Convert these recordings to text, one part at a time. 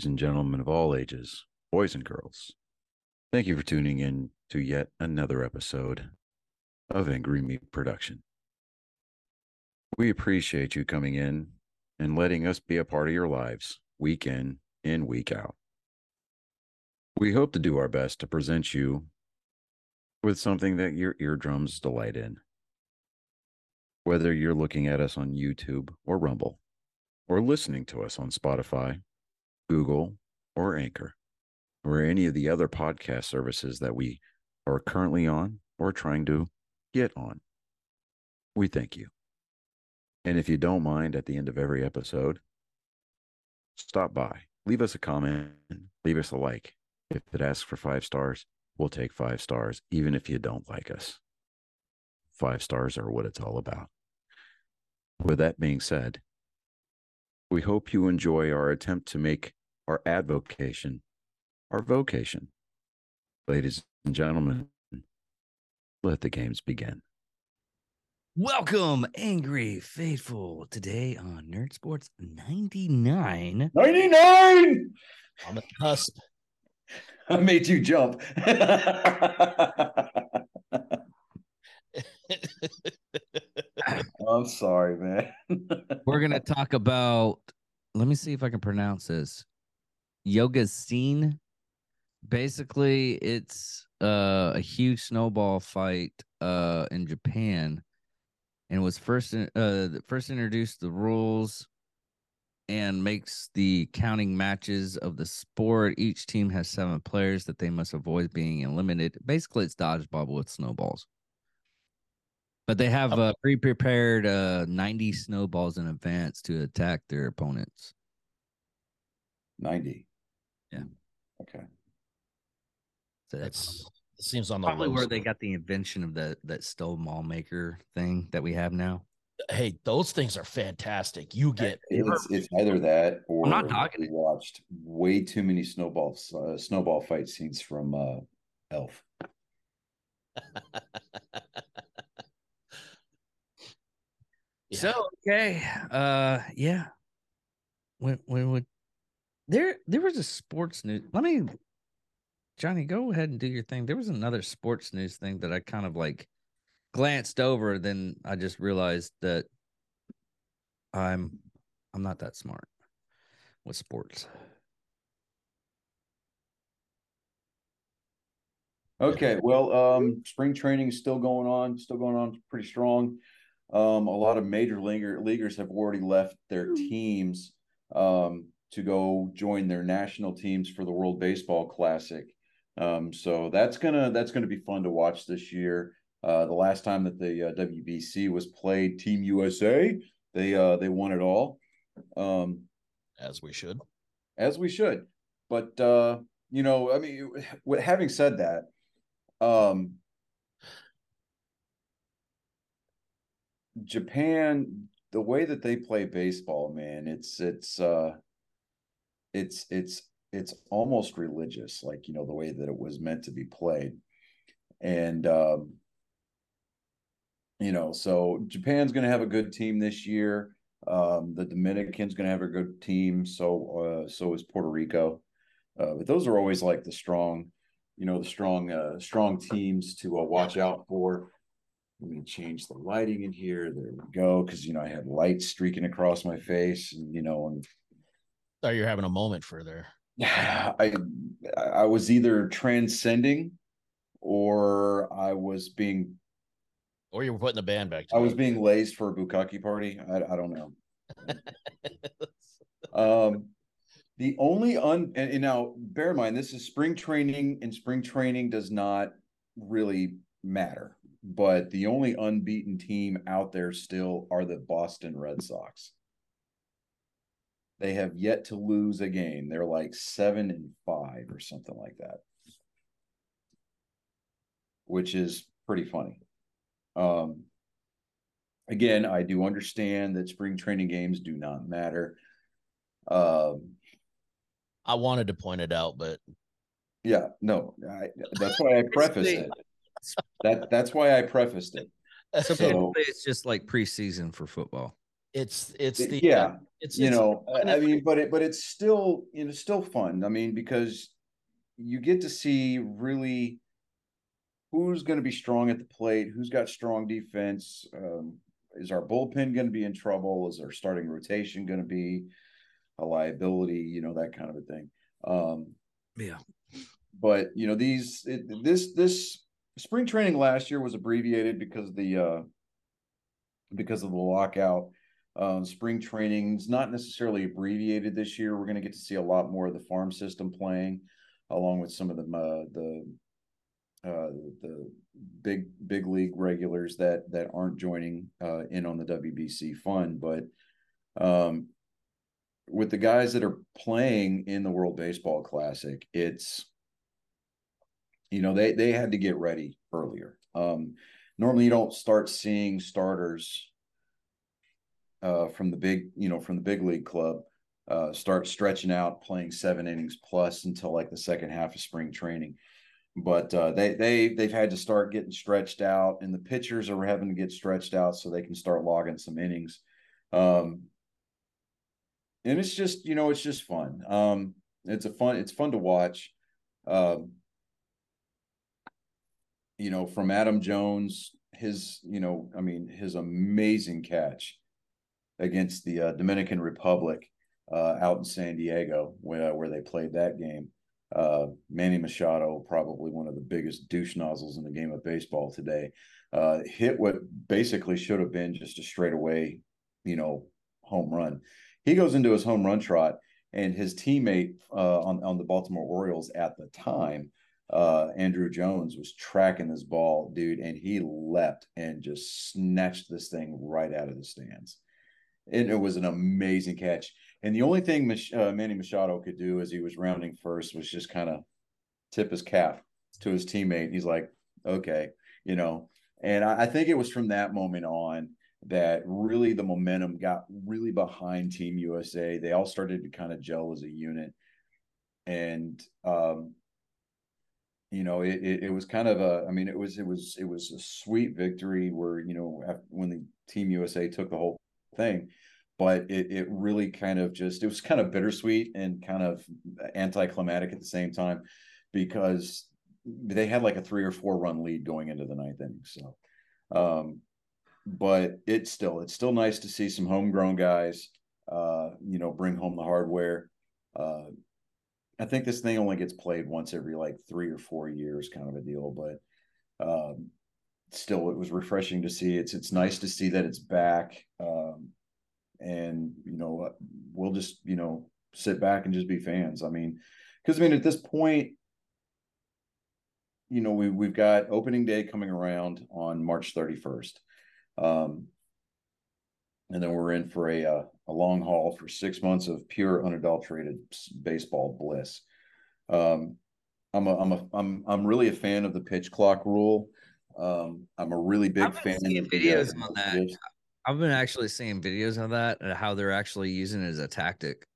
ladies and gentlemen of all ages, boys and girls. Thank you for tuning in to yet another episode of Angry Meat Production. We appreciate you coming in and letting us be a part of your lives week in and week out. We hope to do our best to present you with something that your eardrums delight in. Whether you're looking at us on YouTube or Rumble, or listening to us on Spotify, Google, or Anchor, or any of the other podcast services that we are currently on or trying to get on. We thank you. And if you don't mind, at the end of every episode, stop by, leave us a comment, leave us a like. If it asks for five stars, we'll take five stars, even if you don't like us. Five stars are what it's all about. With that being said, we hope you enjoy our attempt to make our advocation our vocation. Ladies and gentlemen, let the games begin. Welcome, Angry Faithful, today on Nerd Sports 99. 99! On the cusp. I made you jump. I'm sorry, man. We're going to talk about, let me see if I can pronounce this Yukigassen. Basically, it's uh, a huge snowball fight uh, in Japan and was first uh, first introduced the rules and makes the counting matches of the sport. Each team has seven players that they must avoid being eliminated. Basically, it's dodgeball with snowballs. But they have uh, pre-prepared uh, 90 snowballs in advance to attack their opponents. 90. Yeah. Okay. So That's it seems on the probably low where they got the invention of the that snowball maker thing that we have now. Hey, those things are fantastic. You get It's it's either that or I'm not talking. we watched way too many snowball uh, snowball fight scenes from uh, Elf. Yeah. So okay, uh, yeah. When when would there there was a sports news? Let me, Johnny, go ahead and do your thing. There was another sports news thing that I kind of like glanced over. Then I just realized that I'm I'm not that smart with sports. Okay, well, um, spring training is still going on, still going on pretty strong. Um, a lot of major leaguer leaguers have already left their teams um, to go join their national teams for the World Baseball Classic. Um, so that's gonna that's gonna be fun to watch this year. Uh, the last time that the uh, WBC was played, Team USA, they uh, they won it all, um, as we should. as we should. But uh, you know, I mean, having said that, um, Japan, the way that they play baseball, man, it's it's uh it's it's it's almost religious, like you know, the way that it was meant to be played. And um, you know, so Japan's gonna have a good team this year. Um, the Dominican's gonna have a good team, so uh so is Puerto Rico. Uh, but those are always like the strong, you know, the strong uh strong teams to uh, watch out for. Let me change the lighting in here. There we go. Because you know I had light streaking across my face, and you know, and Thought you're having a moment for there. I I was either transcending or I was being Or you were putting the band back I was being lazed for a bukkake party. I I don't know. Um, the only un and, and now bear in mind this is spring training, and spring training does not really matter. But the only unbeaten team out there still are the Boston Red Sox. They have yet to lose a game. They're like seven and five or something like that, which is pretty funny. Um, again, I do understand that spring training games do not matter. Um, I wanted to point it out, but yeah, no, I, that's why I prefaced it. That that's why I prefaced it. So So- it's just like preseason for football. It's it's the yeah, it's you it's- know, I- I mean, but it but it's still you know still fun. I mean, because you get to see really who's going to be strong at the plate, who's got strong defense. Um, is our bullpen going to be in trouble? Is our starting rotation going to be a liability? You know that kind of a thing. Um, Yeah. but you know these it, this this spring training last year was abbreviated because of the uh because of the lockout um spring training's not necessarily abbreviated this year we're going to get to see a lot more of the farm system playing along with some of the uh, the uh the big big league regulars that that aren't joining uh in on the WBC fund but um with the guys that are playing in the World Baseball Classic, it's you know they they had to get ready earlier. Um, normally, you don't start seeing starters uh, from the big you know from the big league club uh, start stretching out playing seven innings plus until like the second half of spring training. But uh, they they they've had to start getting stretched out, and the pitchers are having to get stretched out so they can start logging some innings. Um, and it's just you know it's just fun um it's a fun it's fun to watch um you know from adam jones his you know i mean his amazing catch against the uh, dominican republic uh out in san diego where, where they played that game. Uh manny machado probably one of the biggest douche nozzles in the game of baseball today uh hit what basically should have been just a straightaway you know home run. He goes into his home run trot and his teammate uh, on, on the baltimore orioles at the time uh, andrew jones was tracking this ball dude and he leapt and just snatched this thing right out of the stands and it was an amazing catch and the only thing Mich- uh, manny machado could do as he was rounding first was just kind of tip his cap to his teammate he's like okay you know and I, I think it was from that moment on that really the momentum got really behind Team USA. They all started to kind of gel as a unit. And um you know, it, it, it was kind of a I mean it was it was it was a sweet victory where, you know, when the Team USA took the whole thing, but it it really kind of just it was kind of bittersweet and kind of anticlimactic at the same time because they had like a three or four run lead going into the ninth inning. So um but it's still it's still nice to see some homegrown guys uh you know bring home the hardware uh i think this thing only gets played once every like three or four years kind of a deal but um still it was refreshing to see it's it's nice to see that it's back um and you know we'll just you know sit back and just be fans i mean because i mean at this point you know we we've got opening day coming around on march 31st um, and then we're in for a uh, a long haul for six months of pure unadulterated baseball bliss. Um, I'm a I'm a I'm I'm really a fan of the pitch clock rule. Um, I'm a really big I've been fan of videos uh, on that. I've been actually seeing videos of that and how they're actually using it as a tactic.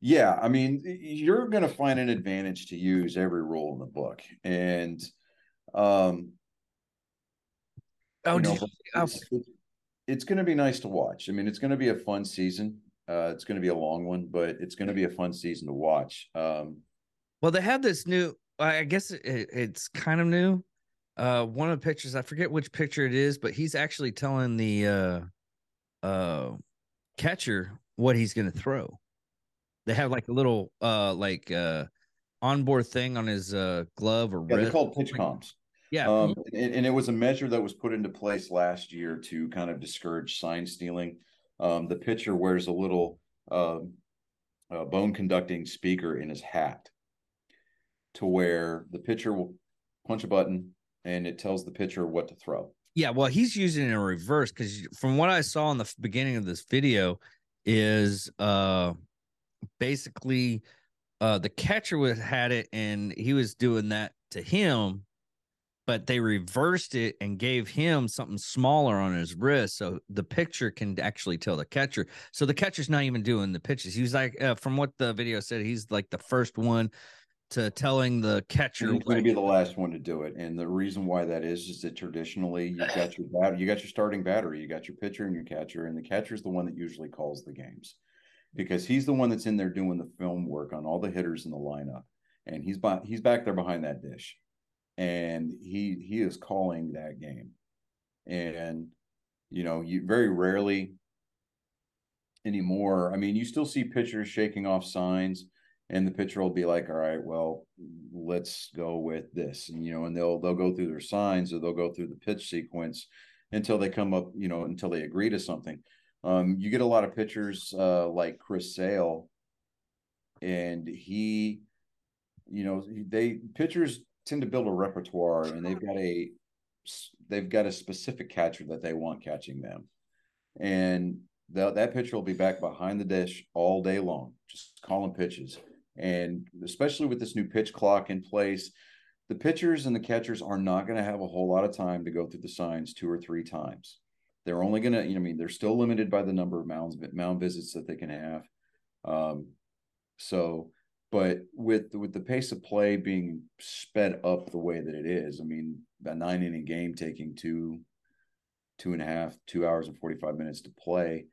Yeah, I mean, you're going to find an advantage to use every rule in the book, and um, Oh, you know, you- oh, it's, it's, it's going to be nice to watch. I mean, it's going to be a fun season. Uh, it's going to be a long one, but it's going to be a fun season to watch. Um, Well, they have this new. I guess it, it's kind of new. Uh, one of the pictures, I forget which picture it is, but he's actually telling the uh, uh, catcher what he's going to throw. They have like a little uh, like uh, onboard thing on his uh, glove or yeah, they're called PitchComs. Yeah, Um, and, and it was a measure that was put into place last year to kind of discourage sign stealing. Um, the pitcher wears a little um, uh, bone conducting speaker in his hat to where the pitcher will punch a button and it tells the pitcher what to throw. Yeah, well, he's using it in reverse because from what I saw in the beginning of this video, is uh basically uh the catcher was had it and he was doing that to him, but they reversed it and gave him something smaller on his wrist, so the pitcher can actually tell the catcher. So the catcher's not even doing the pitches. He was like, uh, from what the video said, he's like the first one to telling the catcher. He's going to be the last one to do it, and the reason why that is is that traditionally you've got your bat, you got your starting battery, you got your pitcher and your catcher, and the catcher is the one that usually calls the games because he's the one that's in there doing the film work on all the hitters in the lineup, and he's by, he's back there behind that dish, and he he is calling that game, and you know you very rarely anymore. I mean, you still see pitchers shaking off signs and the pitcher will be like, all right, well, let's go with this. And you know, and they'll they'll go through their signs or they'll go through the pitch sequence until they come up, you know, until they agree to something. Um, you get a lot of pitchers uh, like Chris Sale, and he, you know, they pitchers tend to build a repertoire, and they've got a they've got a specific catcher that they want catching them, and that that pitcher will be back behind the dish all day long, just calling pitches. And especially with this new pitch clock in place, the pitchers and the catchers are not going to have a whole lot of time to go through the signs two or three times. They're only going to, you know, I mean, they're still limited by the number of mounds, mound visits that they can have. Um, so, but with with the pace of play being sped up the way that it is, I mean, a nine inning game taking two, two and a half, two hours and forty five minutes to play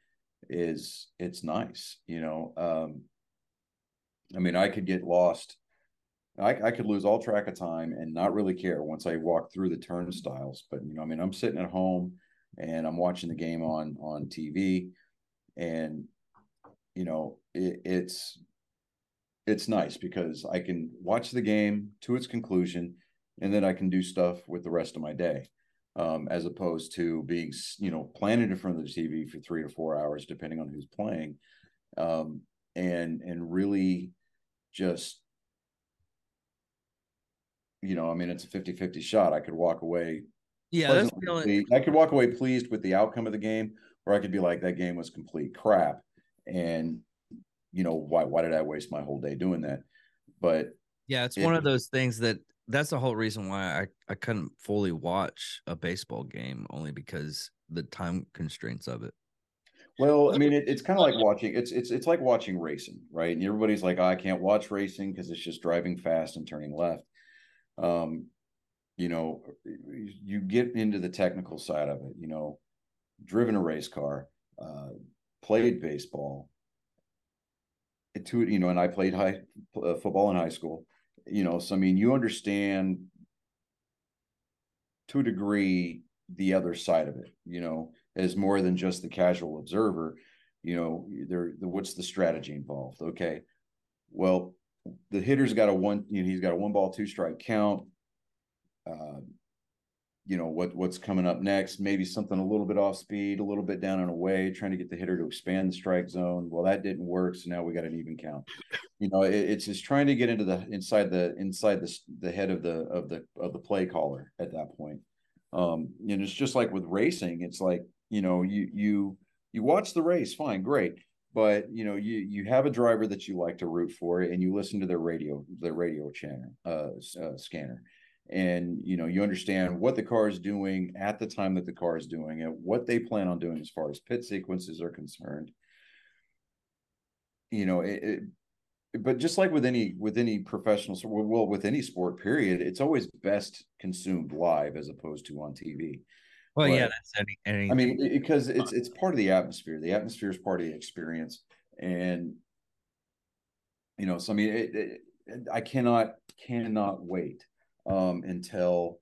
is it's nice, you know. Um, I mean, I could get lost. I, I could lose all track of time and not really care once I walk through the turnstiles. But you know, I mean, I'm sitting at home and I'm watching the game on on TV, and you know, it, it's it's nice because I can watch the game to its conclusion, and then I can do stuff with the rest of my day, um, as opposed to being you know planted in front of the TV for three to four hours, depending on who's playing, um, and and really just you know, I mean, it's a 50 50 shot. I could walk away. Yeah, that's the only... I could walk away pleased with the outcome of the game, or I could be like, that game was complete crap. And, you know, why, why did I waste my whole day doing that? But yeah, it's it, one of those things that that's the whole reason why I, I couldn't fully watch a baseball game, only because the time constraints of it. Well, I mean, it, it's kind of like watching. It's it's it's like watching racing, right? And everybody's like, oh, "I can't watch racing because it's just driving fast and turning left." Um, you know, you get into the technical side of it. You know, driven a race car, uh, played baseball. To you know, and I played high uh, football in high school. You know, so I mean, you understand to a degree the other side of it. You know as more than just the casual observer you know there the, what's the strategy involved? Okay well the hitter's got a one you know he's got a one ball two strike count. Uh, you know what what's coming up next? Maybe something a little bit off speed a little bit down and away trying to get the hitter to expand the strike zone. Well that didn't work so now we got an even count. You know it, it's just trying to get into the inside the inside the the head of the of the of the play caller at that point. Um and it's just like with racing it's like you know you you you watch the race fine great. But you know you you have a driver that you like to root for and you listen to their radio their radio channel uh, uh, scanner. And you know you understand what the car is doing at the time that the car is doing it what they plan on doing as far as pit sequences are concerned. You know it, it but just like with any with any professional well with any sport period it's always best consumed live as opposed to on tv well, but, yeah, that's any, any. I mean, because it's it's part of the atmosphere. The atmosphere is part of the experience, and you know, so I mean, it, it, I cannot cannot wait um, until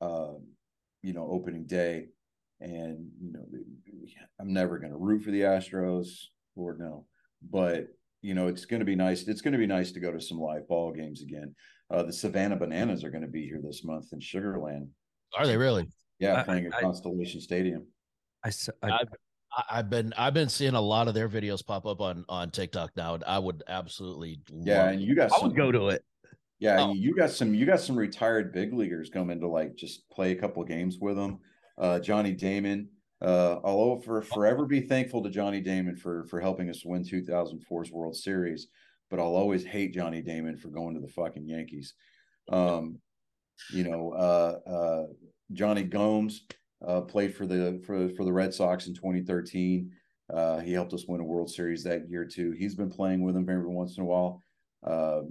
uh, you know opening day, and you know, I'm never going to root for the Astros, Lord no, but you know, it's going to be nice. It's going to be nice to go to some live ball games again. Uh, the Savannah Bananas are going to be here this month in Sugarland. Are they really? Yeah, playing at Constellation Stadium. I, I, I've, I've been I've been seeing a lot of their videos pop up on on TikTok now, and I would absolutely yeah. And you got I would go to it. Yeah, oh. you got some you got some retired big leaguers coming to like just play a couple games with them. Uh, Johnny Damon. Uh, I'll for forever be thankful to Johnny Damon for for helping us win 2004's World Series, but I'll always hate Johnny Damon for going to the fucking Yankees. Um, you know, uh, Jonny Gomes uh, played for the for for the Red Sox in 2013. Uh, he helped us win a World Series that year too. He's been playing with them every once in a while. Uh,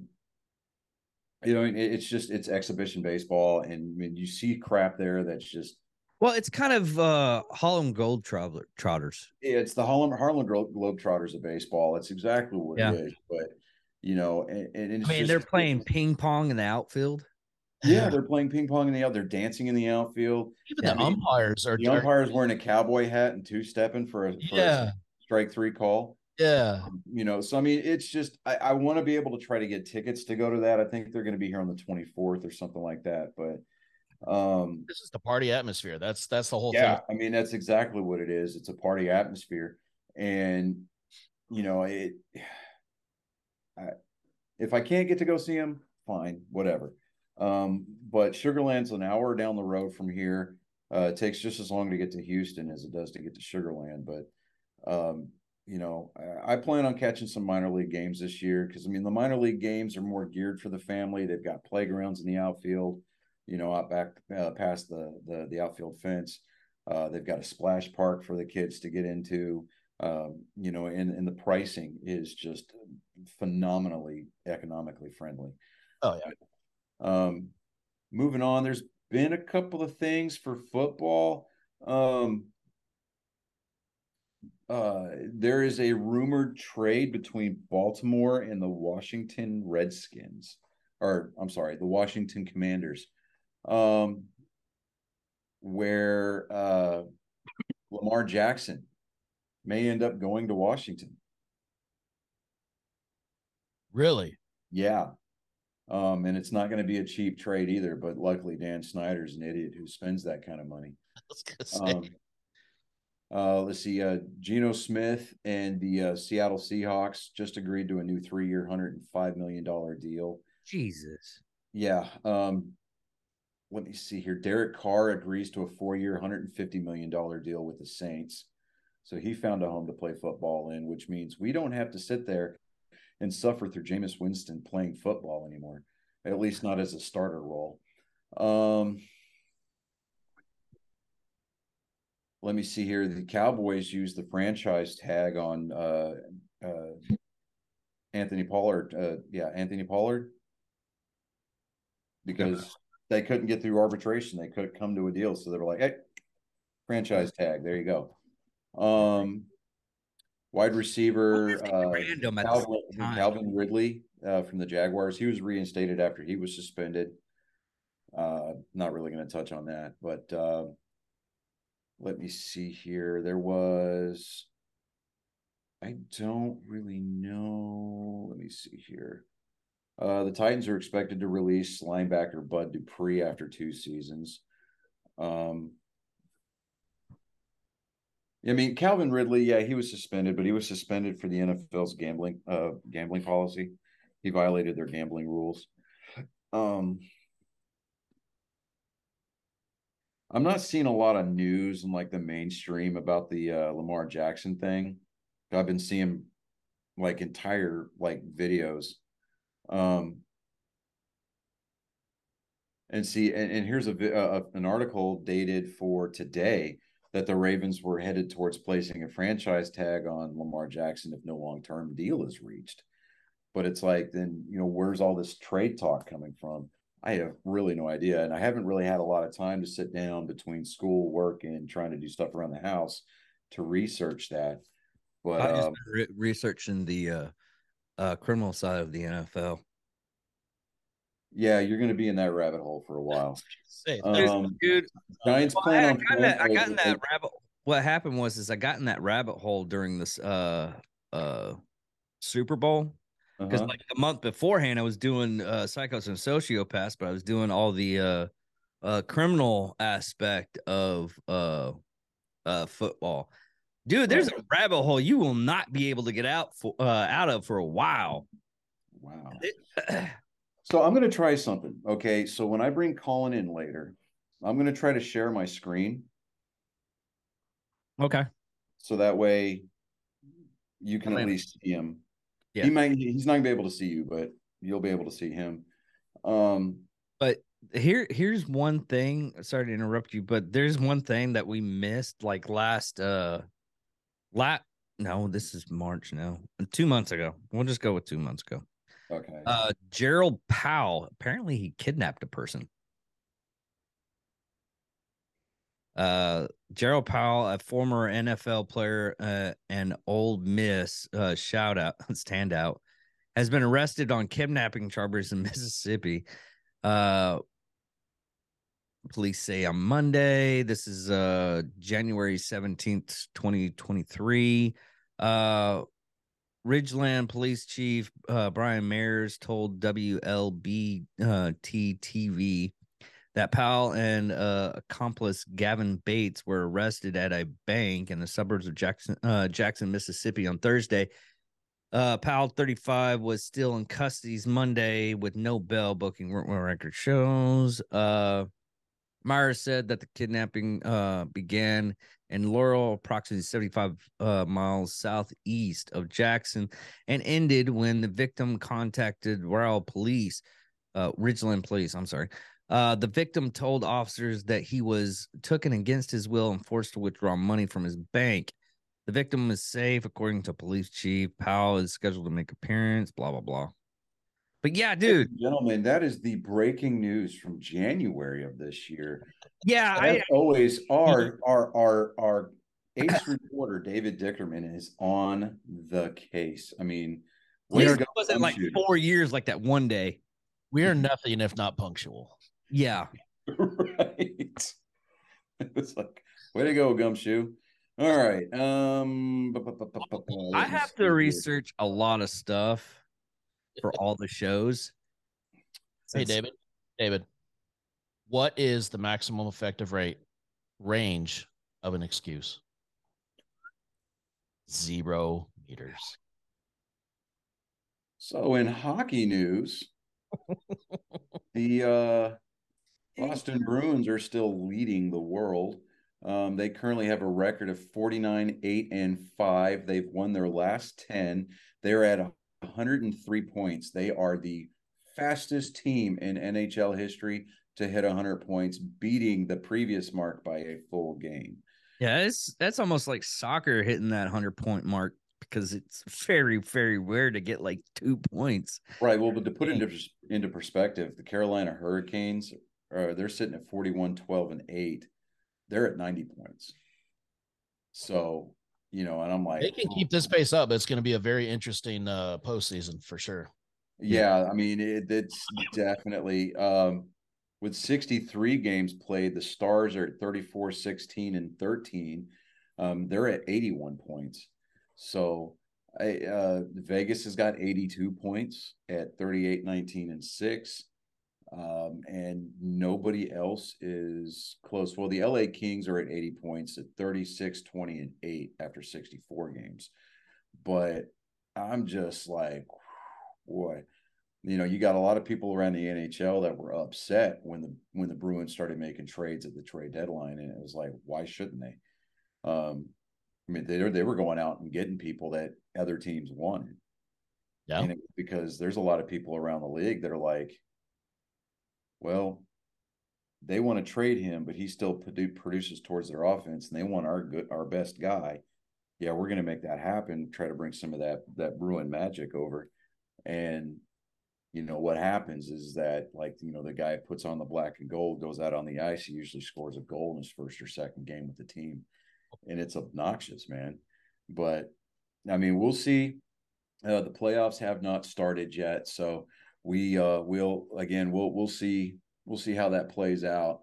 You know, it, it's just it's exhibition baseball, and I mean, you see crap there that's just Well, it's kind of uh Harlem Gold Traveler Trotters. it's the Harlem Harlem Glo- Globetrotters of baseball. It's exactly what Yeah. it is. But you know, and, and it's I mean, just- they're playing ping pong in the outfield. Yeah, they're playing ping pong in the out. They're dancing in the outfield. Even Yeah, the I mean, umpires are, The are- umpire's wearing a cowboy hat and two stepping for a, for yeah, a strike three call. yeah. You know, so I mean, it's just I, I want to be able to try to get tickets to go to that. I think they're going to be here on the 24th or something like that. But um This is the party atmosphere. That's that's the whole yeah, thing. I mean that's exactly what it is. It's a party atmosphere, and you know it. I, if I can't get to go see him, fine, whatever. Um, but Sugarland's an hour down the road from here. Uh, it takes just as long to get to Houston as it does to get to Sugarland. But um, you know, I, I plan on catching some minor league games this year because I mean the minor league games are more geared for the family. They've got playgrounds in the outfield, you know, out back uh, past the, the the outfield fence. Uh, they've got a splash park for the kids to get into. Um, you know, and and the pricing is just phenomenally economically friendly. Oh yeah. Um, moving on, there's been a couple of things for football. Um, uh, there is a rumored trade between Baltimore and the Washington Redskins, or I'm sorry, the Washington Commanders, um, where uh, Lamar Jackson may end up going to Washington. Really? Yeah. Um, and it's not going to be a cheap trade either, but luckily Dan Snyder's an idiot who spends that kind of money. I was gonna. Um, uh, let's see, uh, Geno Smith and the uh, Seattle Seahawks just agreed to a new three-year, hundred and five million dollar deal. Jesus. Yeah. Um, let me see here. Derek Carr agrees to a four-year, hundred and fifty million dollar deal with the Saints. So he found a home to play football in, which means we don't have to sit there and suffer through Jameis Winston playing football anymore, at least not as a starter role. Um, let me see here. The Cowboys used the franchise tag on uh, uh, Anthony Pollard. Uh, yeah, Anthony Pollard, because they couldn't get through arbitration. They couldn't come to a deal, so they were like, "Hey, franchise tag. There you go." Um, wide receiver uh, Random at the Calvin. Calvin Ridley uh, from the Jaguars. He was reinstated after he was suspended. Uh, not really going to touch on that, but uh, let me see here. There was, I don't really know. Let me see here. Uh, the Titans are expected to release linebacker Bud Dupree after two seasons. Um, I mean, Calvin Ridley, yeah, he was suspended, but he was suspended for the NFL's gambling uh gambling policy. He violated their gambling rules. Um I'm not seeing a lot of news in like the mainstream about the uh Lamar Jackson thing. I've been seeing like entire like videos. Um and see and, and here's a, uh, an article dated for today that the Ravens were headed towards placing a franchise tag on Lamar Jackson if no long term deal is reached. But it's like, then, you know, where's all this trade talk coming from? I have really no idea. And I haven't really had a lot of time to sit down between school, work, and trying to do stuff around the house to research that. But I just um, re- researching the uh, uh, criminal side of the NFL. Yeah, you're going to be in that rabbit hole for a while. Um, Dude, Giants well, plan I, I got, in that, I got in that rabbit. What happened was, is I got in that rabbit hole during this uh uh Super Bowl because Uh-huh. like a month beforehand, I was doing uh psychos and sociopaths, but I was doing all the uh uh criminal aspect of uh uh football. Dude, there's a rabbit hole you will not be able to get out for uh out of for a while. Wow. So I'm going to try something. Okay. So when I bring Colin in later, I'm going to try to share my screen okay. so that way you can I at least see him. Yeah. He might he's not gonna be able to see you, but you'll be able to see him. Um But here here's one thing. Sorry to interrupt you, but there's one thing that we missed like last uh lat no, this is March now. Two months ago. We'll just go with two months ago. Okay. Uh, Jerrell Powell. Apparently, he kidnapped a person. Uh, Jerrell Powell, a former NFL player uh, and Ole Miss uh, shout out standout, has been arrested on kidnapping charges in Mississippi. Uh, police say on Monday. This is uh January 17th, 2023. Uh Ridgeland Police Chief uh, Brian Myers told WLBT TV that Powell and uh, accomplice Gavin Bates were arrested at a bank in the suburbs of Jackson, uh, Jackson, Mississippi on Thursday. Uh, Powell, 35, was still in custody Monday with no bail booking record shows. Uh, Myers said that the kidnapping uh, began in Laurel, approximately 75 uh, miles southeast of Jackson, and ended when the victim contacted Royal Police, uh, Ridgeland Police. I'm sorry. Uh, the victim told officers that he was taken against his will and forced to withdraw money from his bank. The victim is safe, according to police chief. Powell is scheduled to make appearance. Blah blah blah. But yeah, dude, gentlemen, that is the breaking news from January of this year. Yeah, As I, always, our our our our ace reporter David Dickerman is on the case. I mean, it wasn't like four years like that one day. We are nothing if not punctual. Yeah, right. It's like way to go, gumshoe. All right. Um, I have to research a lot of stuff for all the shows. Hey, David. David, what is the maximum effective rate range of an excuse? Zero meters. So, in hockey news, the uh, Boston Bruins are still leading the world. Um, they currently have a record of 49, 8, and 5. They've won their last 10. They're at 103 points. They are the fastest team in NHL history to hit 100 points, beating the previous mark by a full game. Yeah, it's that's almost like soccer hitting that 100 point mark because it's very very rare to get like two points. Right. Well, but to put it into into perspective, the Carolina Hurricanes are they're sitting at 41 12 and 8. They're at 90 points. So, you know, and I'm like, they can keep this pace up. It's going to be a very interesting uh, postseason for sure. Yeah, I mean, it, it's definitely um, with 63 games played, the Stars are at 34, 16, and 13. Um, they're at 81 points. So I, uh, Vegas has got 82 points at 38, 19, and 6. Um, and nobody else is close. Well, the LA Kings are at 80 points at 36, 20, and 8 after 64 games. But I'm just like, boy, you know, you got a lot of people around the NHL that were upset when the when the Bruins started making trades at the trade deadline, and it was like, why shouldn't they? Um, I mean, they they were going out and getting people that other teams wanted. Yeah, and it, because there's a lot of people around the league that are like, well, they want to trade him, but he still produces towards their offense, and they want our good, our best guy. Yeah, we're going to make that happen. Try to bring some of that that Bruin magic over, and you know what happens is that like you know the guy puts on the black and gold, goes out on the ice, he usually scores a goal in his first or second game with the team, and it's obnoxious, man. But I mean, we'll see. Uh, the playoffs have not started yet, so we uh will again we'll we'll see we'll see how that plays out.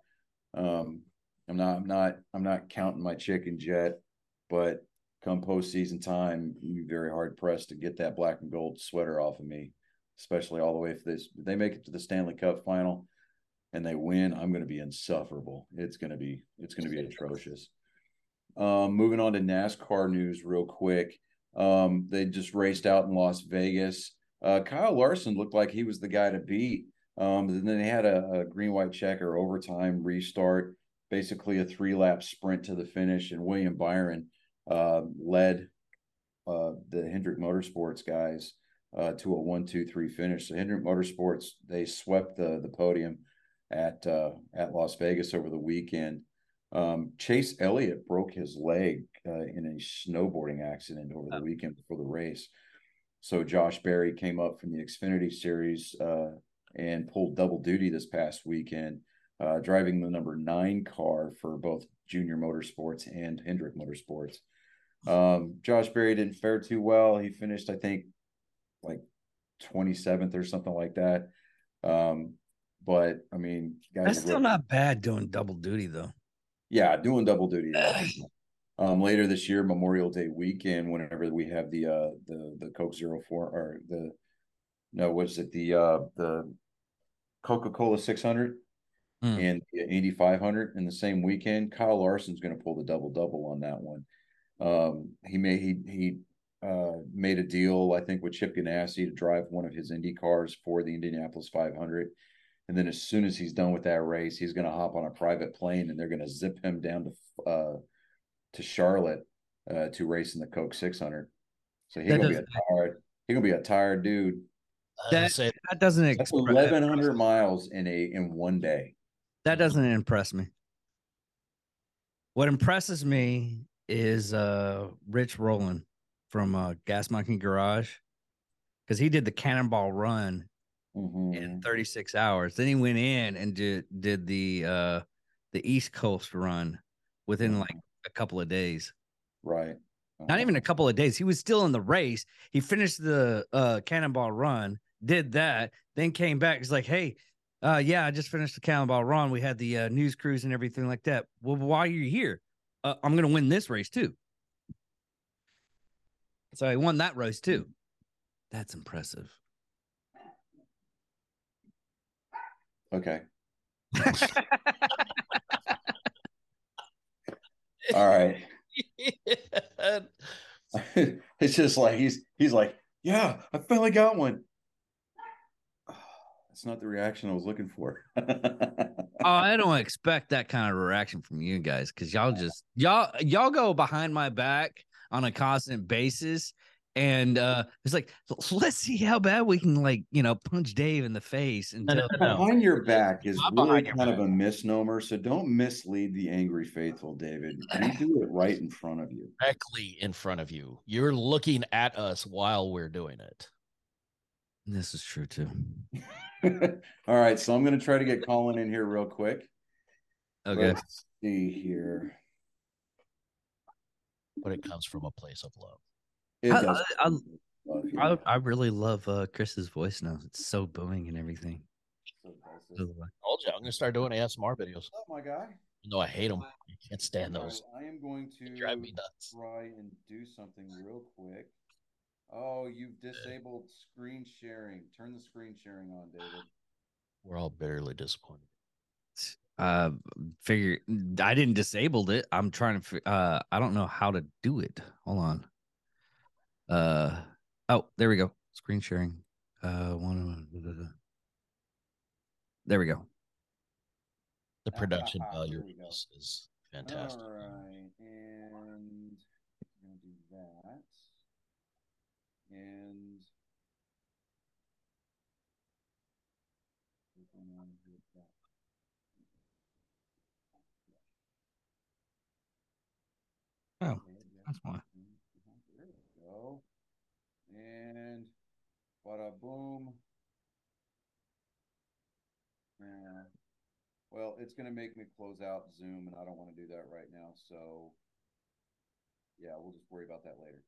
Um I'm not I'm not I'm not counting my chickens yet, but come postseason time, you'd be very hard pressed to get that black and gold sweater off of me, especially all the way if this they make it to the Stanley Cup final and they win, I'm going to be insufferable. It's going to be it's going to be atrocious. Um, moving on to NASCAR news real quick. Um, they just raced out in Las Vegas. Uh, Kyle Larson looked like he was the guy to beat. Um, and then they had a, a green white checker overtime restart, basically a three lap sprint to the finish. And William Byron uh, led uh, the Hendrick Motorsports guys uh, to a one, two, three finish. So Hendrick Motorsports they swept the the podium at uh, at Las Vegas over the weekend. Um, Chase Elliott broke his leg uh, in a snowboarding accident over the weekend before the race. So Josh Berry came up from the Xfinity Series uh, and pulled double duty this past weekend, uh, driving the number nine car for both Junior Motorsports and Hendrick Motorsports. Um, Josh Berry didn't fare too well. He finished, I think, like 27th or something like that. Um, but I mean, guys, that's still not bad doing double duty though. Yeah, doing double duty. um, later this year, Memorial Day weekend, whenever we have the uh the the Coke Zero Four or the no, what's it the uh the Coca Cola 600 mm. and the Indy 500 in the same weekend. Kyle Larson's going to pull the double double on that one. Um, he made he he uh, made a deal, I think, with Chip Ganassi to drive one of his Indy cars for the Indianapolis 500. And then as soon as he's done with that race, he's going to hop on a private plane and they're going to zip him down to uh, to Charlotte uh, to race in the Coke 600. So he's gonna be a tired. He's gonna be a tired dude. That, that doesn't That's eleven hundred miles in a in one day. That doesn't impress me. What impresses me is uh Rich Roland from uh, Gas Monkey Garage because he did the Cannonball Run mm-hmm. in 36 hours. Then he went in and did did the uh the East Coast Run within like a couple of days. Right. Uh-huh. Not even a couple of days. He was still in the race. He finished the uh, Cannonball Run, did that, then came back. He's like, "Hey, uh, yeah, I just finished the Cannonball Run. We had the uh, news crews and everything like that. Well, why are you here? Uh, I'm going to win this race too." So he won that race too. That's impressive. Okay. All right. it's just like he's he's like, yeah, I finally got one. That's not the reaction I was looking for. oh, I don't expect that kind of reaction from you guys because y'all just y'all y'all go behind my back on a constant basis. And uh it's like, let's see how bad we can like, you know, punch Dave in the face and no, no, behind your back is really kind of a misnomer. So don't mislead the angry faithful, David. We do it right in front of you. Directly in front of you. You're looking at us while we're doing it. This is true too. All right. So I'm gonna try to get Colin in here real quick. Okay. Let's see here but it comes from a place of love. I, I, I, I, really love uh, Chris's voice now. It's so booming and everything. I told you, I'm gonna start doing ASMR videos. Oh my guy. No, I hate them. I can't stand those. I am going to they drive me nuts. Try and do something real quick. Oh, you've disabled screen sharing. Turn the screen sharing on, David. We're all bitterly disappointed uh figure i didn't disable it i'm trying to uh i don't know how to do it hold on uh oh there we go. Screen sharing. Uh one there we go. The production ah, value is, is fantastic. All right and i'm gonna do that. And Oh, that's why. There we go. And bada boom. Yeah. Well, it's going to make me close out Zoom, and I don't want to do that right now. So, yeah, we'll just worry about that later.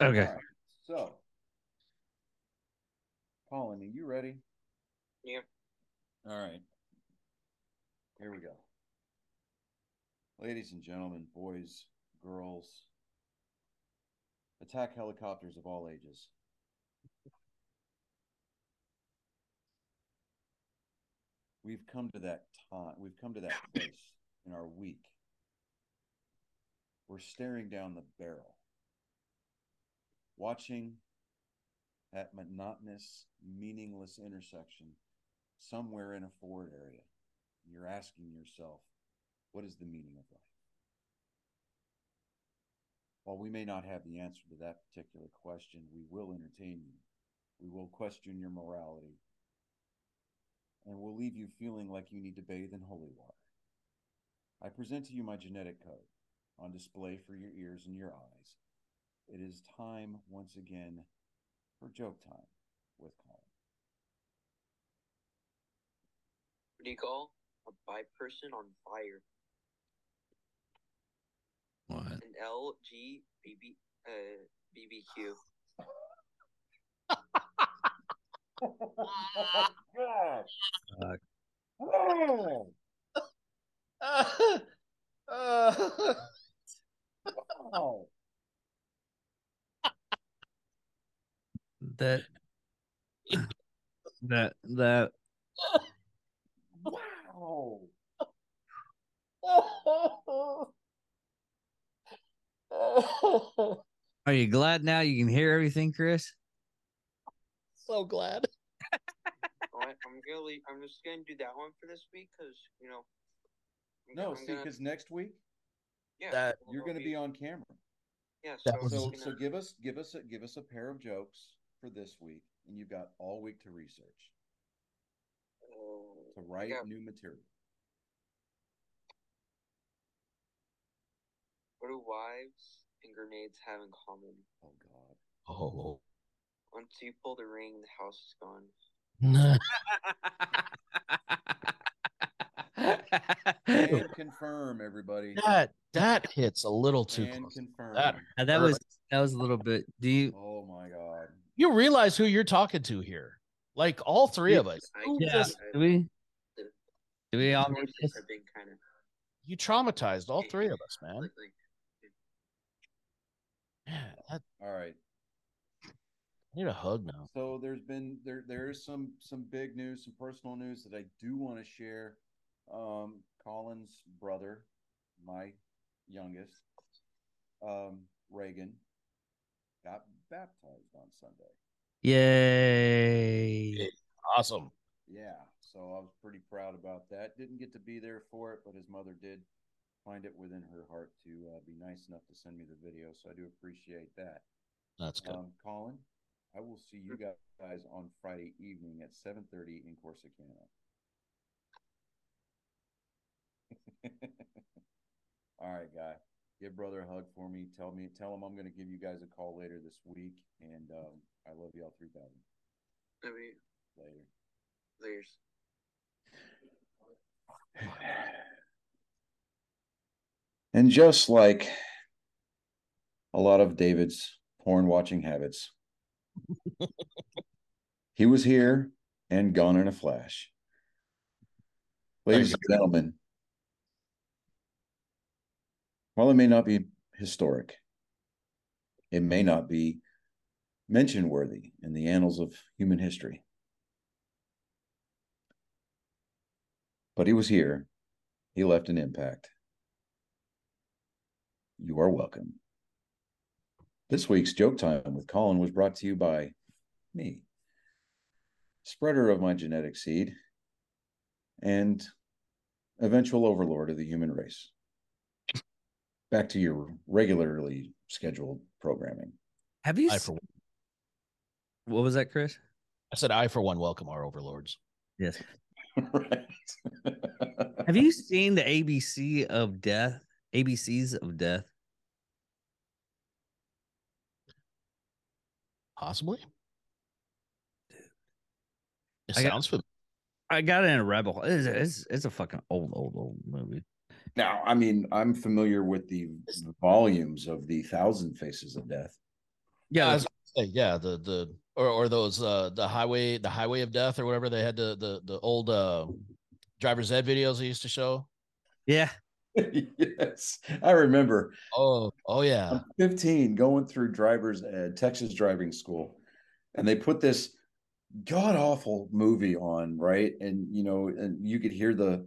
Okay. Right, so, Colin, are you ready? Yeah. All right. Here we go. Ladies and gentlemen, boys, girls, attack helicopters of all ages. We've come to that time, we've come to that place in our week. We're staring down the barrel, watching that monotonous, meaningless intersection somewhere in a Ford area. You're asking yourself, what is the meaning of life? While we may not have the answer to that particular question, we will entertain you. We will question your morality. And we'll leave you feeling like you need to bathe in holy water. I present to you my genetic code on display for your ears and your eyes. It is time once again for joke time with Colin. What do you call a bi person on fire? What? An LG BB uh BBQ. Wow. That that that Wow. are you glad now you can hear everything, Chris? So glad. Oh, I, I'm gonna leave, I'm just gonna do that one for this week because you know. I'm No, I'm see, gonna- because next week yeah, that- you're going to be on camera. Yeah, that so, was- So, so give us, give us, a, give us a pair of jokes for this week, and you've got all week to research uh, to write Yeah. new material. what do wives and grenades have in common? Oh God. Oh. Once you pull the ring, the house is gone. And confirm, everybody. that that hits a little too And close. confirm. That- that was that was a little bit. Do you? Oh my God. You realize who you're talking to here? Like all three of us. I, Yeah. just- Do we? Do we all? Have been kind of you traumatized all three of us, man. like, like Yeah, that, All right. I need a hug now. So there's been there there is some some big news, some personal news that I do want to share. Um, Colin's brother, my youngest, um, Reagan, got baptized on Sunday. Yay! Awesome. Yeah, so I was pretty proud about that. Didn't get to be there for it, but his mother did find it within her heart to uh, be nice enough to send me the video. So I do appreciate that. That's good. Um, Colin, I will see you guys on Friday evening at 7:30 in Corsicana. All right, guy. Give brother a hug for me. Tell me, tell him I'm going to give you guys a call later this week, and um, I love y'all 3000. I mean, Later. there's And just like a lot of David's porn watching habits, he was here and gone in a flash. Ladies and gentlemen, while it may not be historic, it may not be mention worthy in the annals of human history. But he was here. He left an impact. You are welcome. This week's Joke Time with Colin was brought to you by me, spreader of my genetic seed and eventual overlord of the human race. Back to your regularly scheduled programming. Have you? I s- for What was that, Chris? I said I for one welcome our overlords. Yes. right. Have you seen the ABC of death? ABCs of death. Possibly. It I got- sounds familiar. I got it in a rebel. It's, it's it's a fucking old old old movie. Now, I mean, I'm familiar with the volumes of the Thousand Faces of Death. Yeah, Yeah, was say, yeah, the the or or those uh the highway the highway of death or whatever they had the the the old uh driver's ed videos they used to show. yeah. yes, I remember. Oh, oh yeah. I'm 15 going through driver's ed, Texas driving school, and they put this god awful movie on, right? And you know, and you could hear the,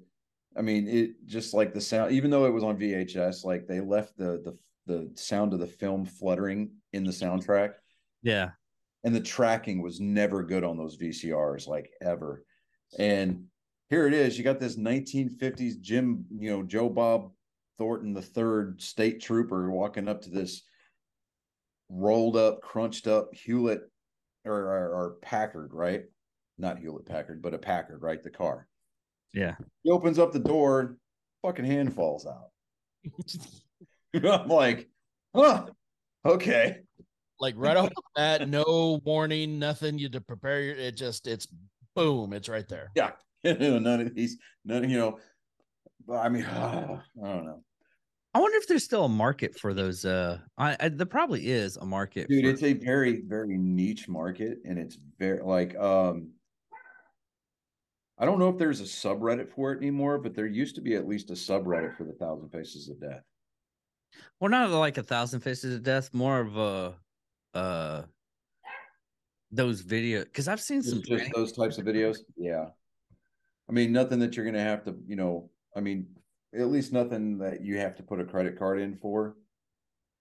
I mean, it just like the sound, even though it was on VHS, like they left the the the sound of the film fluttering in the soundtrack, Yeah. and the tracking was never good on those VCRs, like ever. And here it is. You got this 1950s Jim, you know, Joe Bob Thornton, the third state trooper, walking up to this rolled up, crunched up Hewlett or, or, or Packard, right? Not Hewlett Packard, but a Packard, right? The car. Yeah. He opens up the door, fucking hand falls out. I'm like, huh, okay. like right off the bat, no warning, nothing. You to prepare your. It just it's boom, it's right there. Yeah, none of these, none. You know, but I mean, I don't know, I wonder if there's still a market for those. Uh, I, I there probably is a market. dude. for- It's a very, very niche market, and it's very like um. I don't know if there's a subreddit for it anymore, but there used to be at least a subreddit for the Thousand Faces of Death. well, not like a thousand faces of death, more of a, uh, those video because I've seen some. Just, just those types of videos. Yeah. I mean, nothing that you're gonna have to, you know, I mean, at least nothing that you have to put a credit card in for.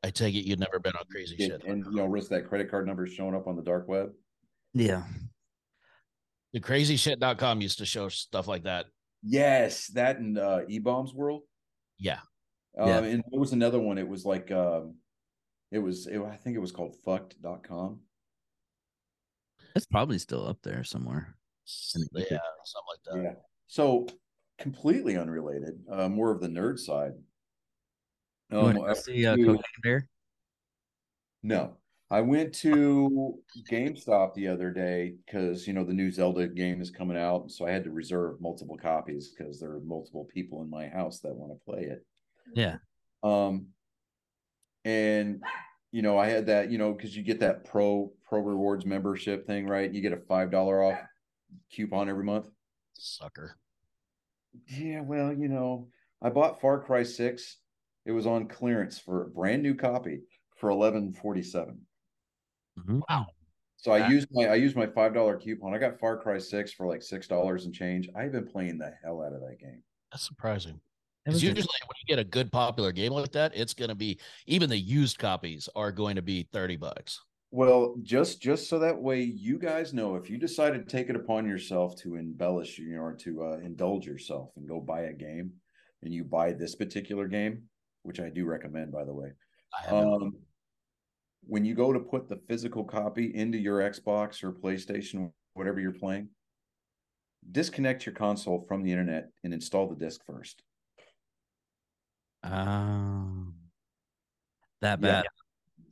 I take it you've never been on crazy Get- shit. and you know, risk that credit card number showing up on the dark web. Yeah, The crazyshit.com used to show stuff like that. Yes, that and uh eBaum's World. Yeah. Um, Yeah. and there was another one. It was like um it was it, I think it was called fucked.com. it's probably still up there somewhere. Yeah, something like that. Yeah. So completely unrelated, uh more of the nerd side. You Um, I see uh, went to- Cocaine Bear? No, I went to GameStop the other day because you know the new Zelda game is coming out, so I had to reserve multiple copies because there are multiple people in my house that want to play it. Yeah. Um, and you know I had that you know because you get that pro pro rewards membership thing, right? You get a five dollar off coupon every month. Sucker. Yeah, well, you know, I bought Far Cry Six. It was on clearance for a brand new copy for eleven forty seven. Mhm. Wow. So I used my I used my five dollar coupon. I got Far Cry Six for like six dollars and change. I've been playing the hell out of that game. That's surprising. It Because usually when you get a good popular game like that, it's gonna be even the used copies are going to be 30 bucks. Well, just just so that way you guys know, if you decide to take it upon yourself to embellish, you know, or to uh, indulge yourself and go buy a game, and you buy this particular game, which I do recommend, by the way. Um, when you go to put the physical copy into your Xbox or PlayStation, whatever you're playing, disconnect your console from the internet and install the disc first. Um, that Yeah. bad.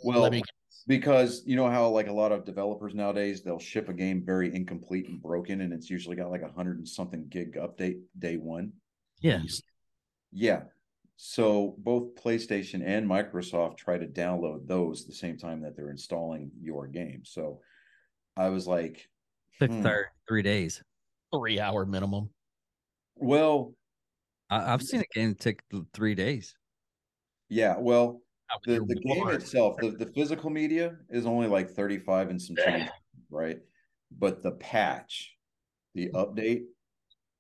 Well, let me because you know how like a lot of developers nowadays they'll ship a game very incomplete and broken, and it's usually got like a hundred and something gig update day one. Yeah. Yeah. So both PlayStation and Microsoft try to download those the same time that they're installing your game. So I was like, Took Hmm. thir- three days. three hour minimum. well, I, I've seen a game take three days. yeah, well, Not with the, the game itself, the, the physical media is only like 35 and some change, right? But the patch, the update,